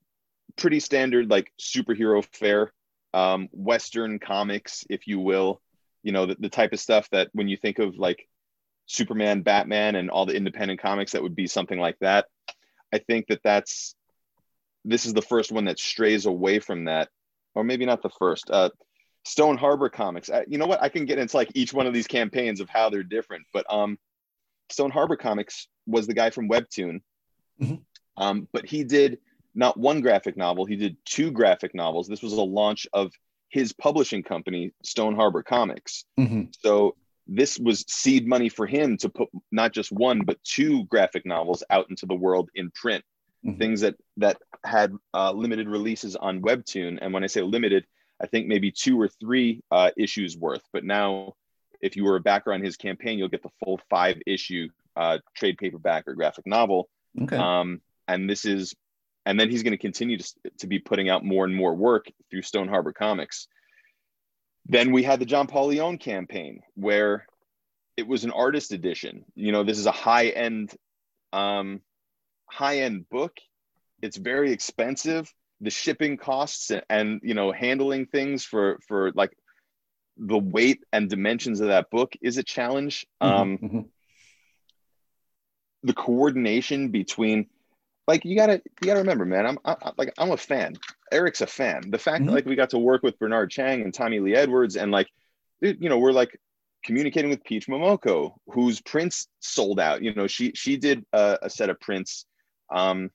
pretty standard, like superhero fare, um, Western comics, if you will. You know, the, the type of stuff that when you think of like Superman, Batman, and all the independent comics, that would be something like that. I think that that's this is the first one that strays away from that, or maybe not the first. Uh, Stone Harbor Comics. I, you know what? I can get into like each one of these campaigns of how they're different, but um, Stone Harbor Comics was the guy from Webtoon, Mhm. um, but he did not one graphic novel. He did two graphic novels. This was a launch of his publishing company, Stone Harbor Comics. Mhm. So this was seed money for him to put not just one but two graphic novels out into the world in print. Mhm. Things that that had uh, limited releases on Webtoon, and when I say limited, I think maybe two or three uh, issues worth. But now, if you were a backer on his campaign, you'll get the full five issue uh, trade paperback or graphic novel. Okay. Um, and this is, and then he's going to continue to, to be putting out more and more work through Stone Harbor Comics. Then we had the John Paul Leon campaign where it was an artist edition. You know, this is a high end, um, high end book. It's very expensive. The shipping costs and, and you know handling things for for like the weight and dimensions of that book is a challenge. Um, Mhm. Mhm. the coordination between like you gotta you gotta remember man i'm I, like i'm a fan. Eric's a fan. The fact Mhm. that like we got to work with bernard chang and tommy lee edwards and like dude, you know we're like communicating with peach momoko whose prints sold out. You know she she did a, a set of prints um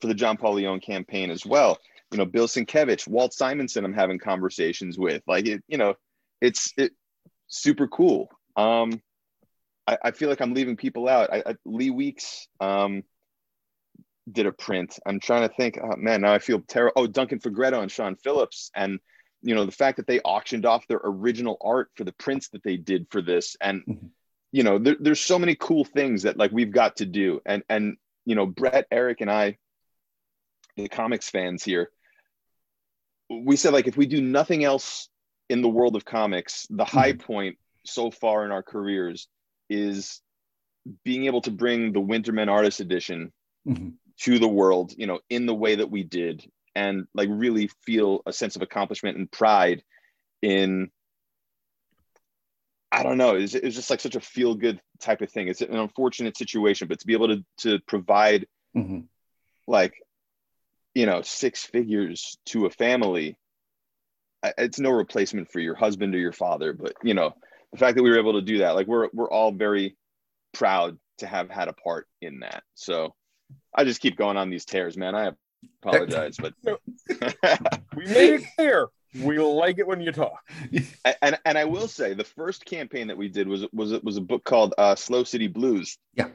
for the john paul leon campaign as well. You know bill sienkiewicz walt simonson i'm having conversations with. Like it you know it's it super cool. Um I, I feel like I'm leaving people out. I, I, Lee Weeks um, did a print. I'm trying to think. Oh, man, now I feel terrible. Oh, Duncan Fegredo and Sean Phillips, and you know the fact that they auctioned off their original art for the prints that they did for this, and Mhm. you know, there, there's so many cool things that like we've got to do. And and you know, Brett, Eric, and I, the comics fans here, we said like if we do nothing else in the world of comics, the mm-hmm. high point so far in our careers is being able to bring the Winterman Artist Edition mm-hmm. To the world, you know, in the way that we did, and like really feel a sense of accomplishment and pride in. I don't know. It's, it's just like such a feel good type of thing. It's an unfortunate situation, but to be able to to provide mm-hmm. like you know six figures to a family it's no replacement for your husband or your father but you know the fact that we were able to do that like we're we're all very proud to have had a part in that so i just keep going on these tears man. I apologize but we made it clear. We like it when you talk. And and i will say the first campaign that we did was was it was a book called uh, slow city blues. Yeah.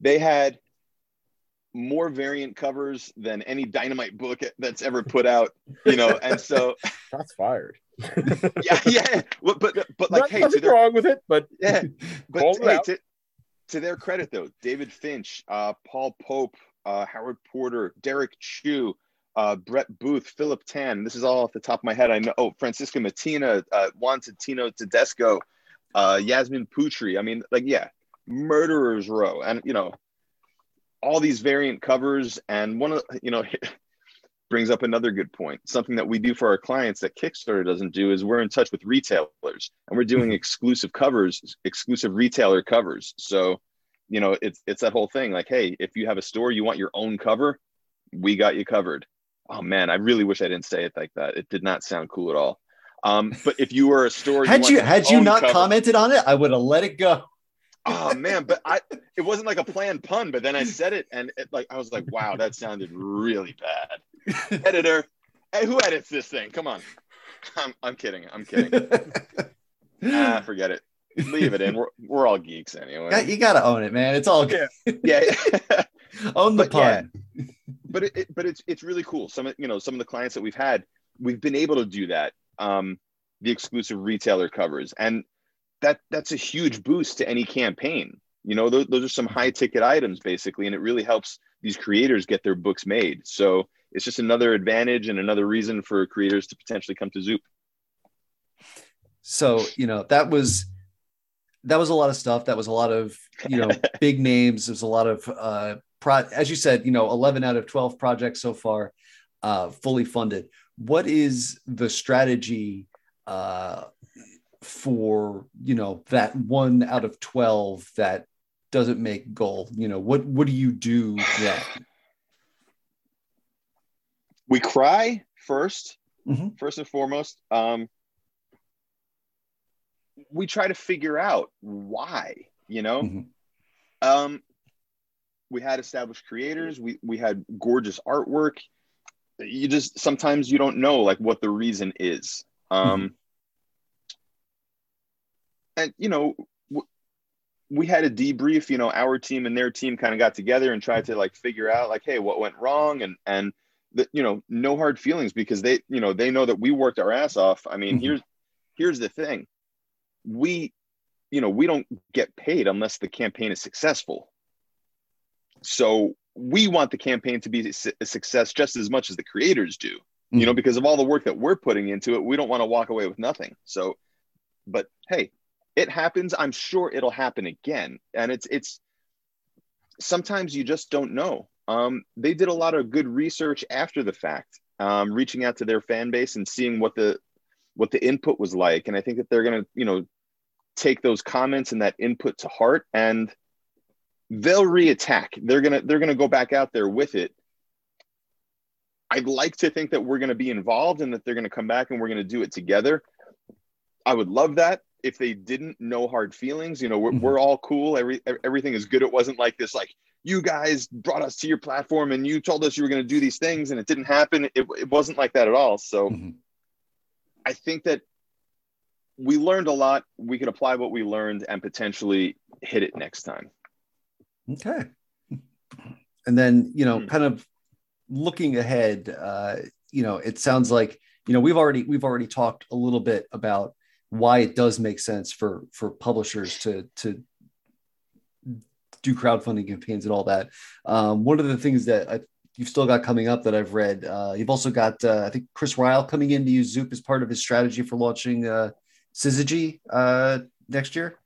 They had more variant covers than any dynamite book that's ever put out you know and so that's fired. Yeah yeah. But but, but like Not, hey nothing wrong with it but yeah but hey, to, to, their credit though david finch uh, paul pope uh, howard porter derrick chew uh, brett booth philip tan. This is all off the top of my head. I know oh francesco mattina uh, juan tino tedesco uh, yasmine putri. I mean like yeah murderers row. And you know all these variant covers and one of you know brings up another good point. Something that we do for our clients that kickstarter doesn't do is we're in touch with retailers and we're doing mm-hmm. exclusive covers exclusive retailer covers. So you know it's it's that whole thing like hey if you have a store you want your own cover we got you covered. Oh man i really wish i didn't say it like that. It did not sound cool at all. Um, but if you were a store had you, you had you not cover, commented on it i would have let it go oh man but i it wasn't like a planned pun but then i said it and it, like i was like wow that sounded really bad. Editor hey who edits this thing? Come on. I'm, I'm kidding i'm kidding. Ah forget it. Leave it in. We're, we're all geeks anyway. You gotta own it man. It's all good. Yeah, yeah. own the but pun. Yeah, but it, it, but it's it's really cool. Some of you know some of the clients that we've had we've been able to do that um the exclusive retailer covers. And that that's a huge boost to any campaign. You know those, those are some high ticket items basically and it really helps these creators get their books made. So it's just another advantage and another reason for creators to potentially come to zoop. So you know that was that was a lot of stuff. That was a lot of you know big names. There's a lot of uh pro as you said you know 11 out of 12 projects so far uh fully funded. What is the strategy uh for you know that one out of 12 that doesn't make goal you know what what do you do then? We cry 1st mm-hmm. first and foremost. Um we try to figure out why you know? Mm-hmm. um we had established creators. We we had gorgeous artwork. You just sometimes you don't know like what the reason is. Um mm-hmm and you know we had a debrief you know our team and their team kind of got together and tried to like figure out like hey what went wrong and and the, you know no hard feelings because they you know they know that we worked our ass off i mean mm-hmm. here's here's the thing we you know we don't get paid unless the campaign is successful so we want the campaign to be a success just as much as the creators do mm-hmm. you know mm-hmm. because of all the work that we're putting into it we don't want to walk away with nothing so but hey it happens i'm sure it'll happen again. And it's it's sometimes you just don't know. Um, they did a lot of good research after the fact um, reaching out to their fan base and seeing what the what the input was like. And i think that they're going to you know take those comments and that input to heart and they'll reattack. They're going to they're going to go back out there with it. I'd like to think that we're going to be involved and that they're going to come back and we're going to do it together. I would love that if they didn't know hard feelings you know we're, mm-hmm. we're all cool. Every everything is good. It wasn't like this like you guys brought us to your platform and you told us you were going to do these things and it didn't happen. It, it wasn't like that at all. So mm-hmm. i think that we learned a lot. We could apply what we learned and potentially hit it next time. Okay. And then you know mm-hmm. kind of looking ahead uh you know it sounds like you know we've already we've already talked a little bit about why it does make sense for for publishers to to do crowdfunding campaigns and all that. Um, one of the things that I, you've still got coming up that I've read, uh, you've also got uh, I think Chris Ryall coming in to use Zoop as part of his strategy for launching uh, Syzygy uh, next year.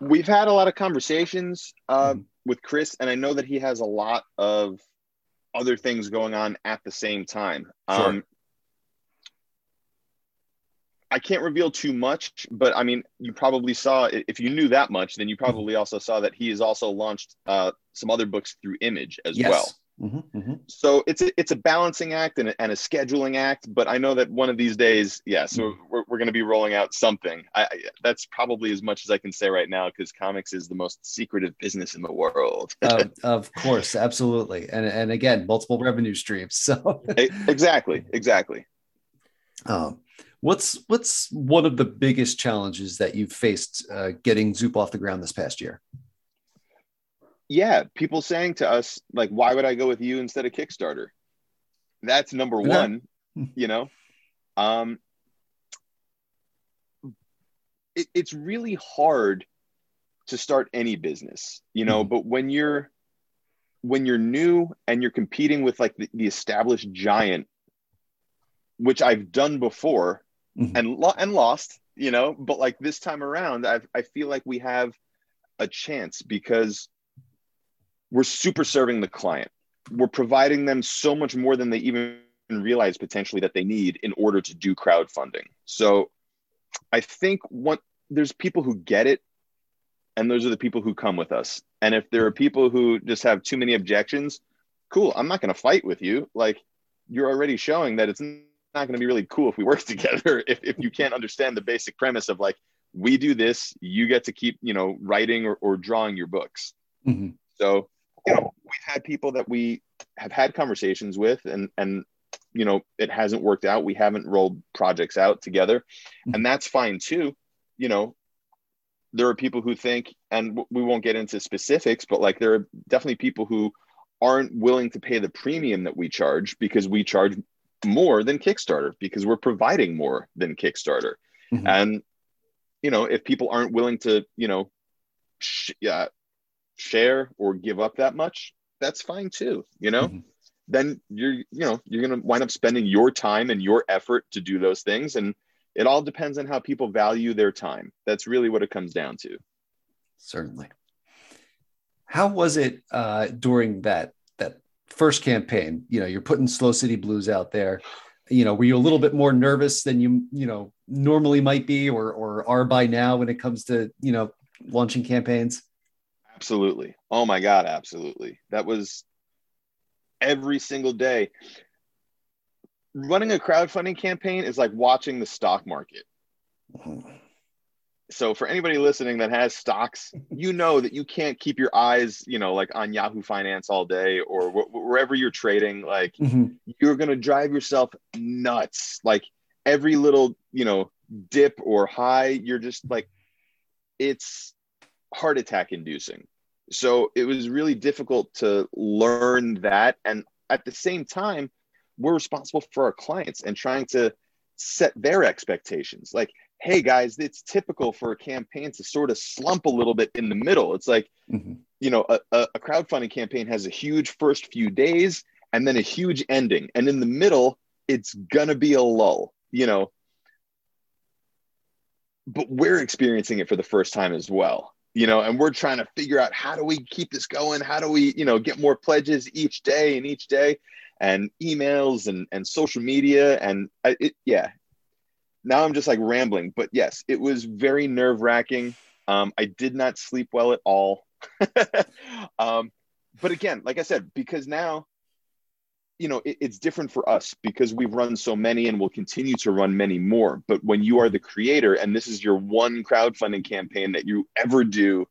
We've had a lot of conversations uh, mm-hmm. with Chris, and I know that he has a lot of other things going on at the same time. Sure. Um, I can't reveal too much, but I mean, you probably saw if you knew that much, then you mm-hmm. probably also saw that he has also launched uh, some other books through Image as yes. well. Mm-hmm, mm-hmm. So it's a, it's a balancing act and a, and a, scheduling act, but I know that one of these days, yeah, so mm-hmm. we're, we're going to be rolling out something. I, that's probably as much as I can say right now because comics is the most secretive business in the world. uh, of course, absolutely, and and again, multiple revenue streams. So exactly, exactly. Um, What's what's one of the biggest challenges that you've faced uh, getting Zoop off the ground this past year? Yeah, people saying to us like, "Why would I go with you instead of Kickstarter?" That's number one. you know, um, it, it's really hard to start any business, you know. Mm-hmm. But when you're when you're new and you're competing with like the, the established giant, which I've done before, mm-hmm. and lo- and lost, you know. But like this time around, I I feel like we have a chance because we're super serving the client. We're providing them so much more than they even realize potentially that they need in order to do crowdfunding. So I think what there's people who get it and those are the people who come with us. And if there are people who just have too many objections, cool, I'm not going to fight with you. Like you're already showing that it's not going to be really cool if we work together if, if you can't understand the basic premise of like we do this you get to keep you know writing or, or drawing your books mm-hmm. so you know we've had people that we have had conversations with and and you know it hasn't worked out we haven't rolled projects out together mm-hmm. and that's fine too you know there are people who think and we won't get into specifics but like there are definitely people who aren't willing to pay the premium that we charge because we charge more than Kickstarter because we're providing more than Kickstarter. Mm-hmm. And you know, if people aren't willing to, you know, sh- yeah, share or give up that much, that's fine too, you know? Mm-hmm. Then you're, you know, you're going to wind up spending your time and your effort to do those things and it all depends on how people value their time. That's really what it comes down to. Certainly. How was it uh, during that first campaign you know you're putting slow city blues out there. You know were you a little bit more nervous than you you know normally might be or or are by now when it comes to you know launching campaigns? Absolutely. Oh my god absolutely. That was every single day. Running a crowdfunding campaign is like watching the stock market. Mm-hmm so for anybody listening that has stocks you know that you can't keep your eyes you know like on yahoo finance all day or wh- wherever you're trading. Like mm-hmm. you're going to drive yourself nuts. Like every little you know dip or high you're just like it's heart attack inducing. So it was really difficult to learn that. And at the same time we're responsible for our clients and trying to set their expectations. Like hey guys, it's typical for a campaign to sort of slump a little bit in the middle. It's like, mm-hmm. you know, a, a crowdfunding campaign has a huge first few days and then a huge ending. And in the middle, it's gonna be a lull, you know. But we're experiencing it for the first time as well, you know, and we're trying to figure out how do we keep this going? How do we, you know, get more pledges each day and each day? and emails and, and social media and it, yeah now I'm just like rambling, but yes, it was very nerve wracking. Um, I did not sleep well at all. um, but again, like I said, because now, you know, it, it's different for us because we've run so many and will continue to run many more. But when you are the creator and this is your one crowdfunding campaign that you ever do,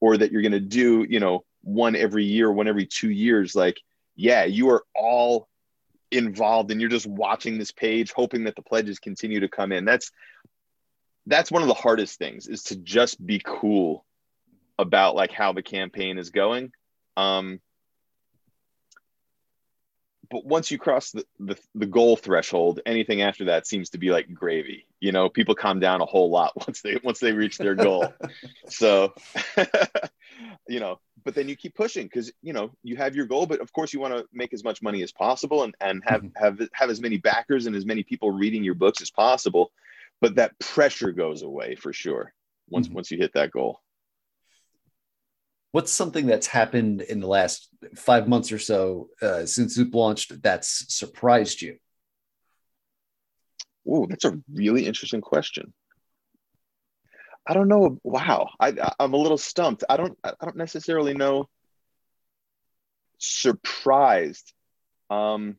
or that you're going to do, you know, one every year, one every two years, like, yeah, you are all involved and you're just watching this page hoping that the pledges continue to come in that's that's one of the hardest things is to just be cool about like how the campaign is going um but once you cross the, the the goal threshold, anything after that seems to be like gravy. You know, people calm down a whole lot once they once they reach their goal. so, you know, but then you keep pushing because you know you have your goal, but of course you want to make as much money as possible and and have Mhm. have have as many backers and as many people reading your books as possible. But that pressure goes away for sure once Mhm. once you hit that goal. What's something that's happened in the last five months or so uh, since Zoop launched that's surprised you? Oh, that's a really interesting question. I don't know. Wow, I, I'm a little stumped. I don't. I don't necessarily know. Surprised. Um,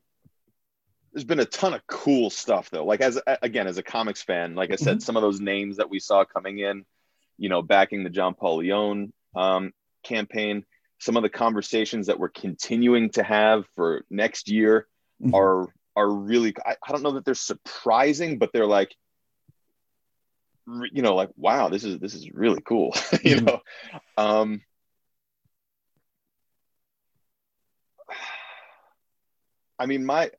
there's been a ton of cool stuff though. Like as again, as a comics fan, like I said, some of those names that we saw coming in, you know, backing the John Paul Leon um, campaign. Some of the conversations that we're continuing to have for next year Mhm. are are really I, I don't know that they're surprising but they're like you know like wow this is this is really cool you know? Um i mean my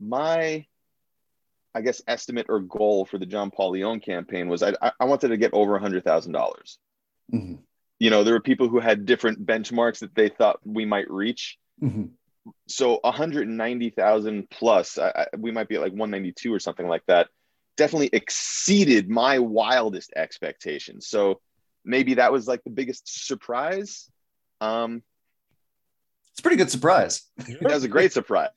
my i guess estimate or goal for the john paul leon campaign was i i wanted to get over a hundred thousand dollars. Mhm. you know there were people who had different benchmarks that they thought we might reach. Mhm. so 190,000 plus, I, I, we might be at like 192 or something like that, definitely exceeded my wildest expectations. So maybe that was like the biggest surprise. Um, It's a pretty good surprise. that was a great surprise.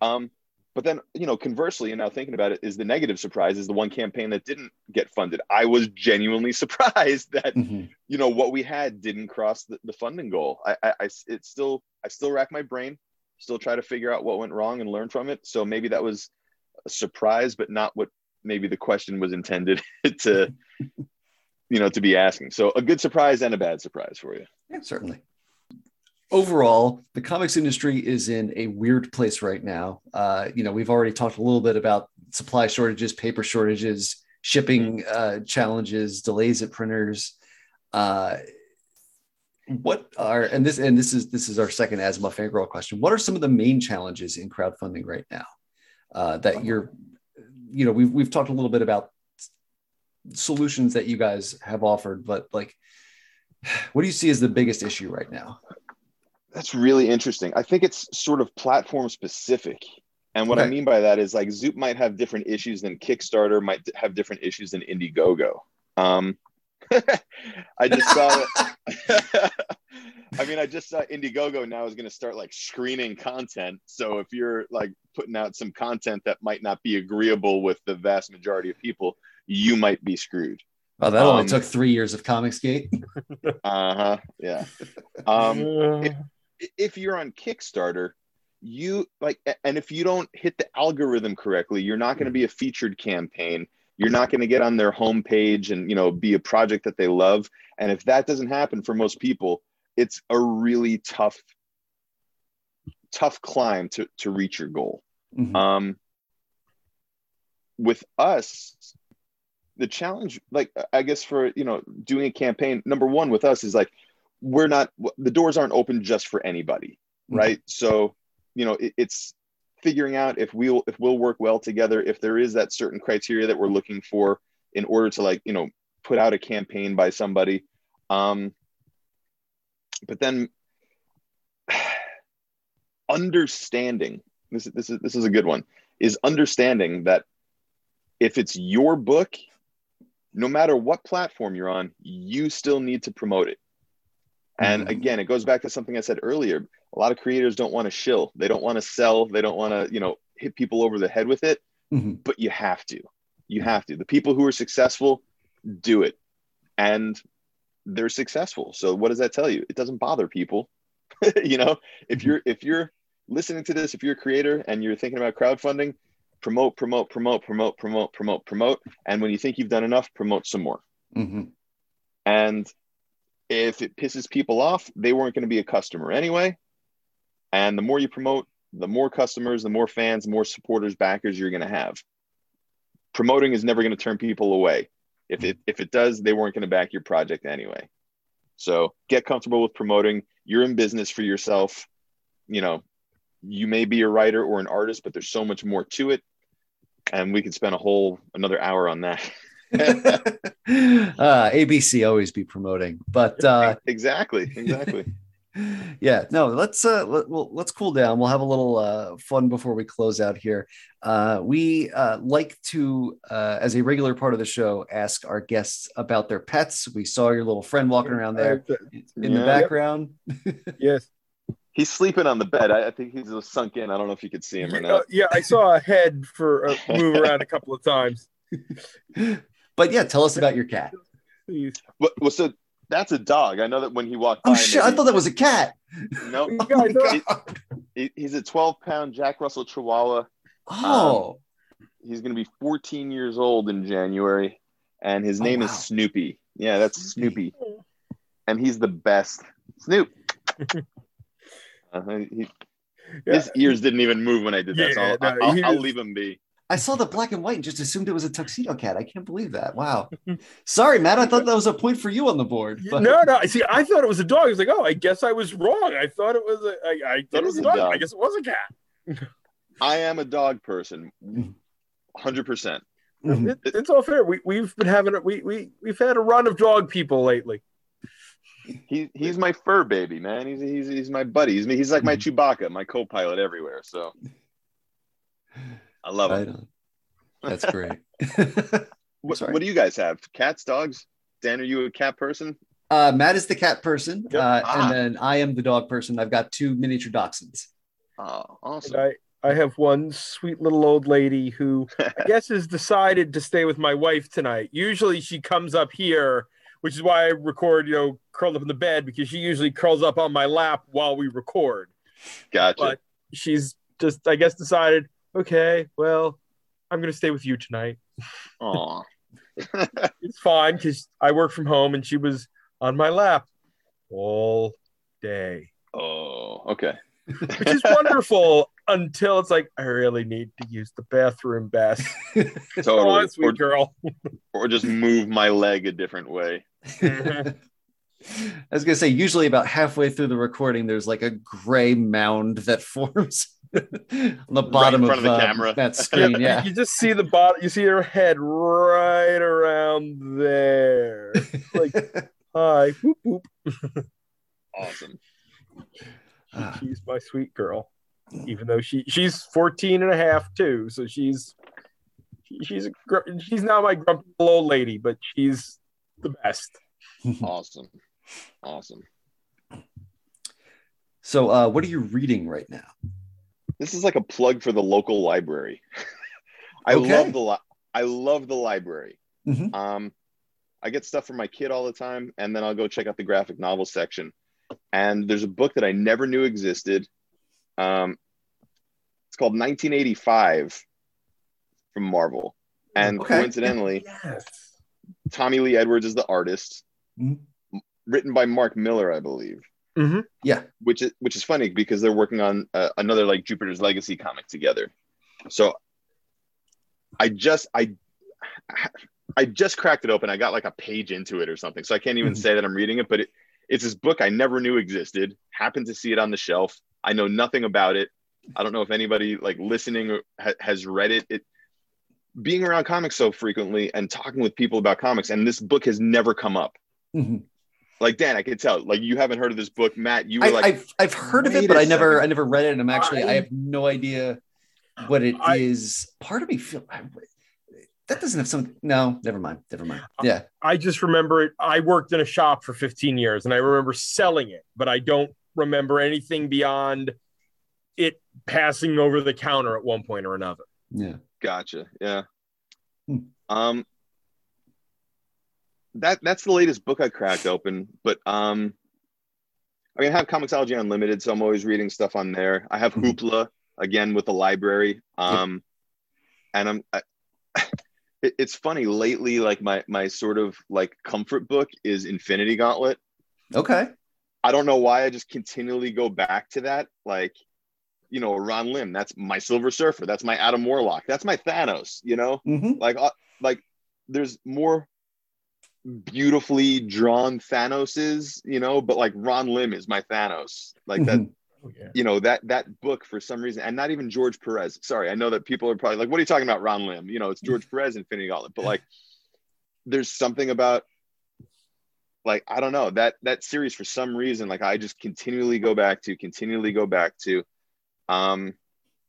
Um, but then, you know, conversely, and now thinking about it, is the negative surprise is the one campaign that didn't get funded. I was genuinely surprised that Mhm. you know what we had didn't cross the, the funding goal I, I i it's still i still rack my brain still try to figure out what went wrong and learn from it so maybe that was surprise but not what maybe the question was intended to you know to be asking so a good surprise and a bad surprise for you Yeah, certainly. Overall, the comics industry is in a weird place right now. Uh, you know, we've already talked a little bit about supply shortages, paper shortages, shipping uh, challenges, delays at printers. Uh, what are and this and this is this is our second asthma fangirl question. What are some of the main challenges in crowdfunding right now uh, that you're, you know, we've we've talked a little bit about solutions that you guys have offered, but like, what do you see as the biggest issue right now? that's really interesting. I think it's sort of platform specific. And what i mean by that is like zoop might have different issues than kickstarter might have different issues than indiegogo. Um i just saw that I mean, I just saw Indiegogo now is going to start like screening content. So if you're like putting out some content that might not be agreeable with the vast majority of people, you might be screwed. Oh, that only Um, took three years of Comicsgate. Uh huh. Yeah. Um, Uh, if you're on Kickstarter, you like, and if you don't hit the algorithm correctly, you're not going to be a featured campaign. You're not going to get on their homepage and you know be a project that they love. And if that doesn't happen for most people, it's a really tough, tough climb to to reach your goal. Mhm. Um, with us, the challenge, like I guess for you know doing a campaign, number one with us is like we're not the doors aren't open just for anybody, Mhm. right? So you know it, it's figuring out if we'll if we'll work well together, if there is that certain criteria that we're looking for in order to like you know put out a campaign by somebody. Um, but then understanding this is this is this is a good one is understanding that if it's your book no matter what platform you're on you still need to promote it. And Mhm. again it goes back to something i said earlier a lot of creators don't want to shill. They don't want to sell. They don't want to you know hit people over the head with it Mhm. but you have to. You have to. The people who are successful do it. And they're successful. So what does that tell you? It doesn't bother people. You know if you're if you're listening to this if you're a creator and you're thinking about crowdfunding promote promote promote promote promote promote promote. And when you think you've done enough promote some more. Mhm. and if it pisses people off they weren't going to be a customer anyway. And the more you promote the more customers the more fans the more supporters backers you're going to have. Promoting is never going to turn people away if it if it does they weren't going to back your project anyway so get comfortable with promoting you're in business for yourself you know you may be a writer or an artist, but there's so much more to it, and we could spend a whole another hour on that. uh, ABC always be promoting, but uh, exactly, exactly. Yeah, no, let's uh, let, well, let's cool down. We'll have a little uh, fun before we close out here. Uh, we uh, like to, uh, as a regular part of the show, ask our guests about their pets. We saw your little friend walking around there in Yeah. the background. Yes. He's sleeping on the bed. I, I think he's a sunk in. I don't know if you could see him or Uh, yeah, I saw a head for uh, move around a couple of times. But yeah, tell us about your cat. Please. But, well, so that's a dog. I know that when he walked. Oh by, shit! I thought that was a cat. no. You Oh guys my are- God. he- He's a 12 pound Jack Russell Chihuahua. Oh, He's going to be 14 years old in January, and his Oh, name wow. is Snoopy. Yeah, that's Snoopy. Snoopy, and he's the best. Snoop. uh, he, Yeah. His ears didn't even move when I did that, so I'll, no, I'll, he I'll leave him be. I saw the black and white and just assumed it was a tuxedo cat. I can't believe that. Wow. Sorry, Matt. I thought that was a point for you on the board. but- No, no. See, I thought it was a dog. I was like, oh, I guess I was wrong. I thought it was a. I, I thought it, was a dog. dog. I guess it was a cat. I am a dog person, Mhm. 100%. Mhm. It, it's all fair. We we've been having a, we we we've had a run of dog people lately. He, he's my fur baby, man. He's, he's, he's my buddy. He's, he's like my Mm-hmm. Chewbacca, my co pilot everywhere. So I love him. Right on. That's great. What, what do you guys have? Cats, dogs? Dan, are you a cat person? uh, Matt is the cat person, Yep. uh, Ah. and then I am the dog person. I've got two miniature dachshunds. Oh, And awesome. I I have one sweet little old lady who I guess has decided to stay with my wife tonight. Usually she comes up here, which is why I record, you know, curled up in the bed because she usually curls up on my lap while we record. Gotcha. But she's just, I guess, decided, okay, well, I'm going to stay with you tonight. Aw. It's fine because I work from home and she was on my lap all day, oh, okay. which is wonderful until it's like, I really need to use the bathroom, Bess. Totally. sweet Or, girl. or just move my leg a different way. Mm-hmm. I was gonna say, usually about halfway through the recording, there's like a gray mound that forms on the bottom front of, of the uh, camera. Matt's screen. Yeah. You just see the bottom, you see her head right around there. Like, hi, whoop, whoop. Awesome. Ah, She's my sweet girl. Even though she she's 14 and a half too. So she's she's a, gr- she's not my grumpy old lady, but she's the best. Awesome. Awesome. so, uh, what are you reading right now? This is like a plug for the local library. I Okay. love the li- I love the library. Mhm. Um, I get stuff for my kid all the time, and then I'll go check out the graphic novel section. And there's a book that I never knew existed. Um, it's called 1985 from Marvel, and Okay. coincidentally, Yes. Tommy Lee Edwards is the artist. Mhm. Written by Mark Millar, I believe. Mm-hmm. Yeah. which is which is funny because they're working on uh, another like Jupiter's Legacy comic together. So I just I I just cracked it open. I got like a page into it or something, so I can't even Mhm. say that I'm reading it. But it, it's this book I never knew existed. Happened to see it on the shelf. I know nothing about it. I don't know if anybody like listening ha- has read it. It being around comics so frequently and talking with people about comics, and this book has never come up. Mhm. Like Dan, I could tell. Like you haven't heard of this book, Matt. You were I, like, I've I've heard of it, but I never second. I never read it, and I'm actually I, I- have no idea what it is. I- Part of me feel I, that doesn't have some. No, never mind. Never mind. Yeah. I just remember it. I worked in a shop for 15 years and I remember selling it, but I don't remember anything beyond it passing over the counter at one point or another. Yeah. Gotcha. Yeah. Hmm. Um that that's the latest book I cracked open, but um I mean I have Comixology Unlimited, so I'm always reading stuff on there. I have Mhm. Hoopla again with the library. Um and I'm I, it, it's funny lately like my my sort of like comfort book is Infinity Gauntlet. Okay. I don't know why I just continually go back to that. Like, you know, Ron Lim, that's my Silver Surfer, that's my Adam Warlock, that's my Thanos, you know? hmm Like uh, like there's more beautifully drawn Thanoses, you know, but like Ron Lim is my Thanos. Like that Oh, yeah. you know that that book for some reason, and not even George Perez. Sorry, I know that people are probably like, "What are you talking about, Ron Lim?" You know, it's George Perez, Infinity Gauntlet. But like, there's something about like I don't know that that series for some reason, like I just continually go back to, continually go back to. Um,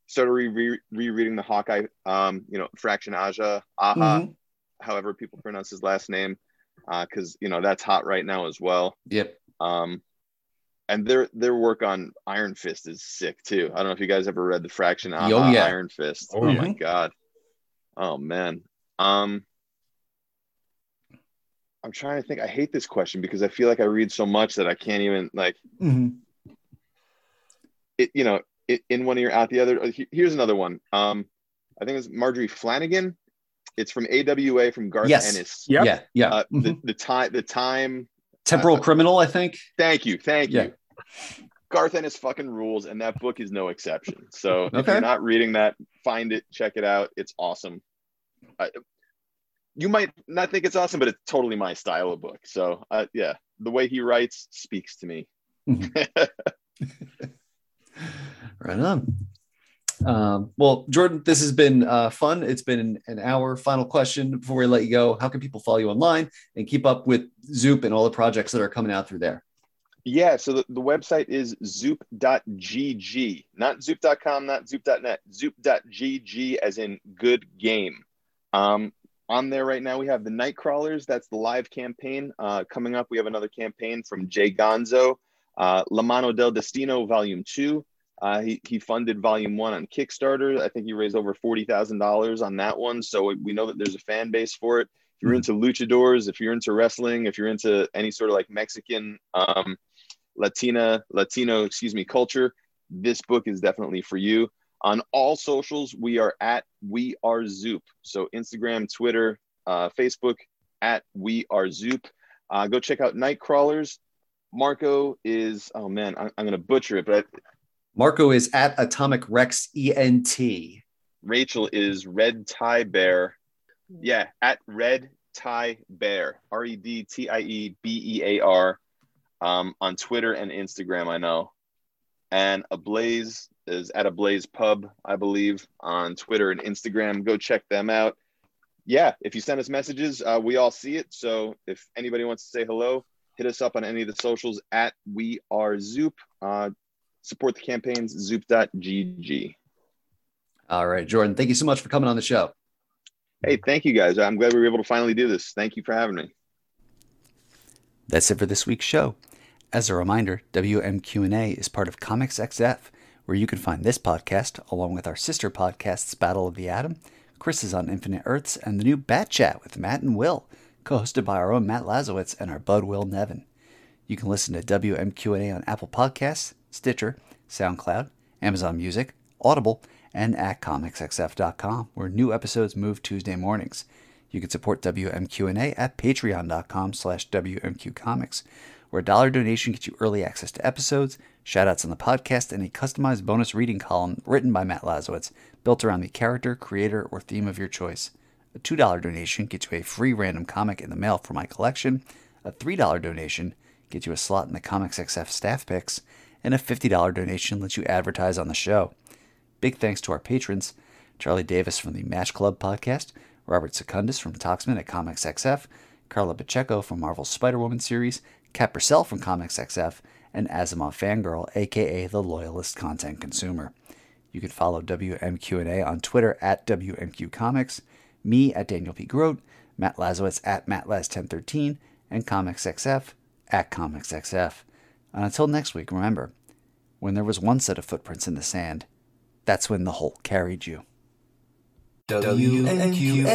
started re- re- rereading the Hawkeye, um, you know, Fraction Aja, Aha, Mhm. however people pronounce his last name, because you know that's hot right now as well. Yep. Um, and their their work on Iron Fist is sick too. I don't know if you guys ever read the Fraction Aha Oh, yeah. Iron Fist. Oh, Oh, yeah. my god. Oh man. Um, I'm trying to think. I hate this question because I feel like I read so much that I can't even like Mm-hmm. it. You know, it, in one ear out the other. Uh, Here's another one. Um, I think it's Marjorie Flanagan. It's from AWA from Garth Yes. Ennis. Yep. Yeah. Yeah. Uh, Mhm. the, the time the time Temporal uh, criminal, I think. Thank you, thank Yeah. you. Garth Ennis fucking rules, and that book is no exception. So if you're not reading that, find it, check it out. It's awesome. I, you might not think it's awesome, but it's totally my style of book. So uh, yeah, the way he writes speaks to me. Right on. Um, well, Jordan, this has been uh, fun. It's been an hour. Final question before we let you go: How can people follow you online and keep up with Zoop and all the projects that are coming out through there? Yeah, so the, the website is zoop.gg, not zoop.com, not zoop.net, zoop.gg as in good game. Um, on there right now, we have the Night Crawlers. That's the live campaign. Uh, coming up, we have another campaign from Jay Gonzo, uh, La Mano del Destino Volume 2. Uh, he, he funded Volume 1 on Kickstarter. I think he raised over $40,000 on that one. So we know that there's a fan base for it. If you're into luchadors, if you're into wrestling, if you're into any sort of like Mexican, um, Latina, Latino, excuse me, culture, this book is definitely for you. On all socials, we are at We Are Zoop. So Instagram, Twitter, uh, Facebook, at We Are Zoop. Uh, go check out Night Crawlers. Marco is, oh man, I'm, I'm going to butcher it, but Marco is at Atomic Rex ENT. Rachel is Red Tie Bear. Yeah, at Red Tie Bear, R E D T I E B E A R, um, on Twitter and Instagram, I know. And Ablaze is at Ablaze Pub, I believe, on Twitter and Instagram. Go check them out. Yeah, if you send us messages, uh, we all see it. So if anybody wants to say hello, hit us up on any of the socials at We Are Zoop. Uh, support the campaigns, zoop.gg. All right, Jordan, thank you so much for coming on the show. Hey, thank you guys. I'm glad we were able to finally do this. Thank you for having me. That's it for this week's show. As a reminder, WMQ&A is part of Comics XF, where you can find this podcast along with our sister podcasts Battle of the Atom, Chris is on Infinite Earths, and the new Bat Chat with Matt and Will, co-hosted by our own Matt Lazorwitz and our bud Will Nevin. You can listen to WMQ&A on Apple Podcasts, Stitcher, SoundCloud, Amazon Music, Audible, and at comicsxf.com, where new episodes move Tuesday mornings. You can support WMQ&A at patreon.com slash WMQcomics, where a dollar donation gets you early access to episodes, shoutouts on the podcast, and a customized bonus reading column written by Matt Lazorwitz, built around the character, creator, or theme of your choice. A $2 donation gets you a free random comic in the mail for my collection. A $3 donation gets you a slot in the Comics XF staff picks, and a $50 donation lets you advertise on the show. Big thanks to our patrons Charlie Davis from the Match Club podcast, Robert Secundus from Toxman at Comics XF, Karla Pacheco from Marvel's Spider Woman series, Kat Purcell from Comics XF, and Asimov Fangirl, aka the Loyalist Content Consumer. You can follow WMQ&A on Twitter at WMQ Comics, me at Daniel P. Grote, Matt Lazorwitz at MattLaz1013, and Comics XF at Comics XF. And until next week, remember, when there was one set of footprints in the sand, that's when the Hulk carried you. WNQA.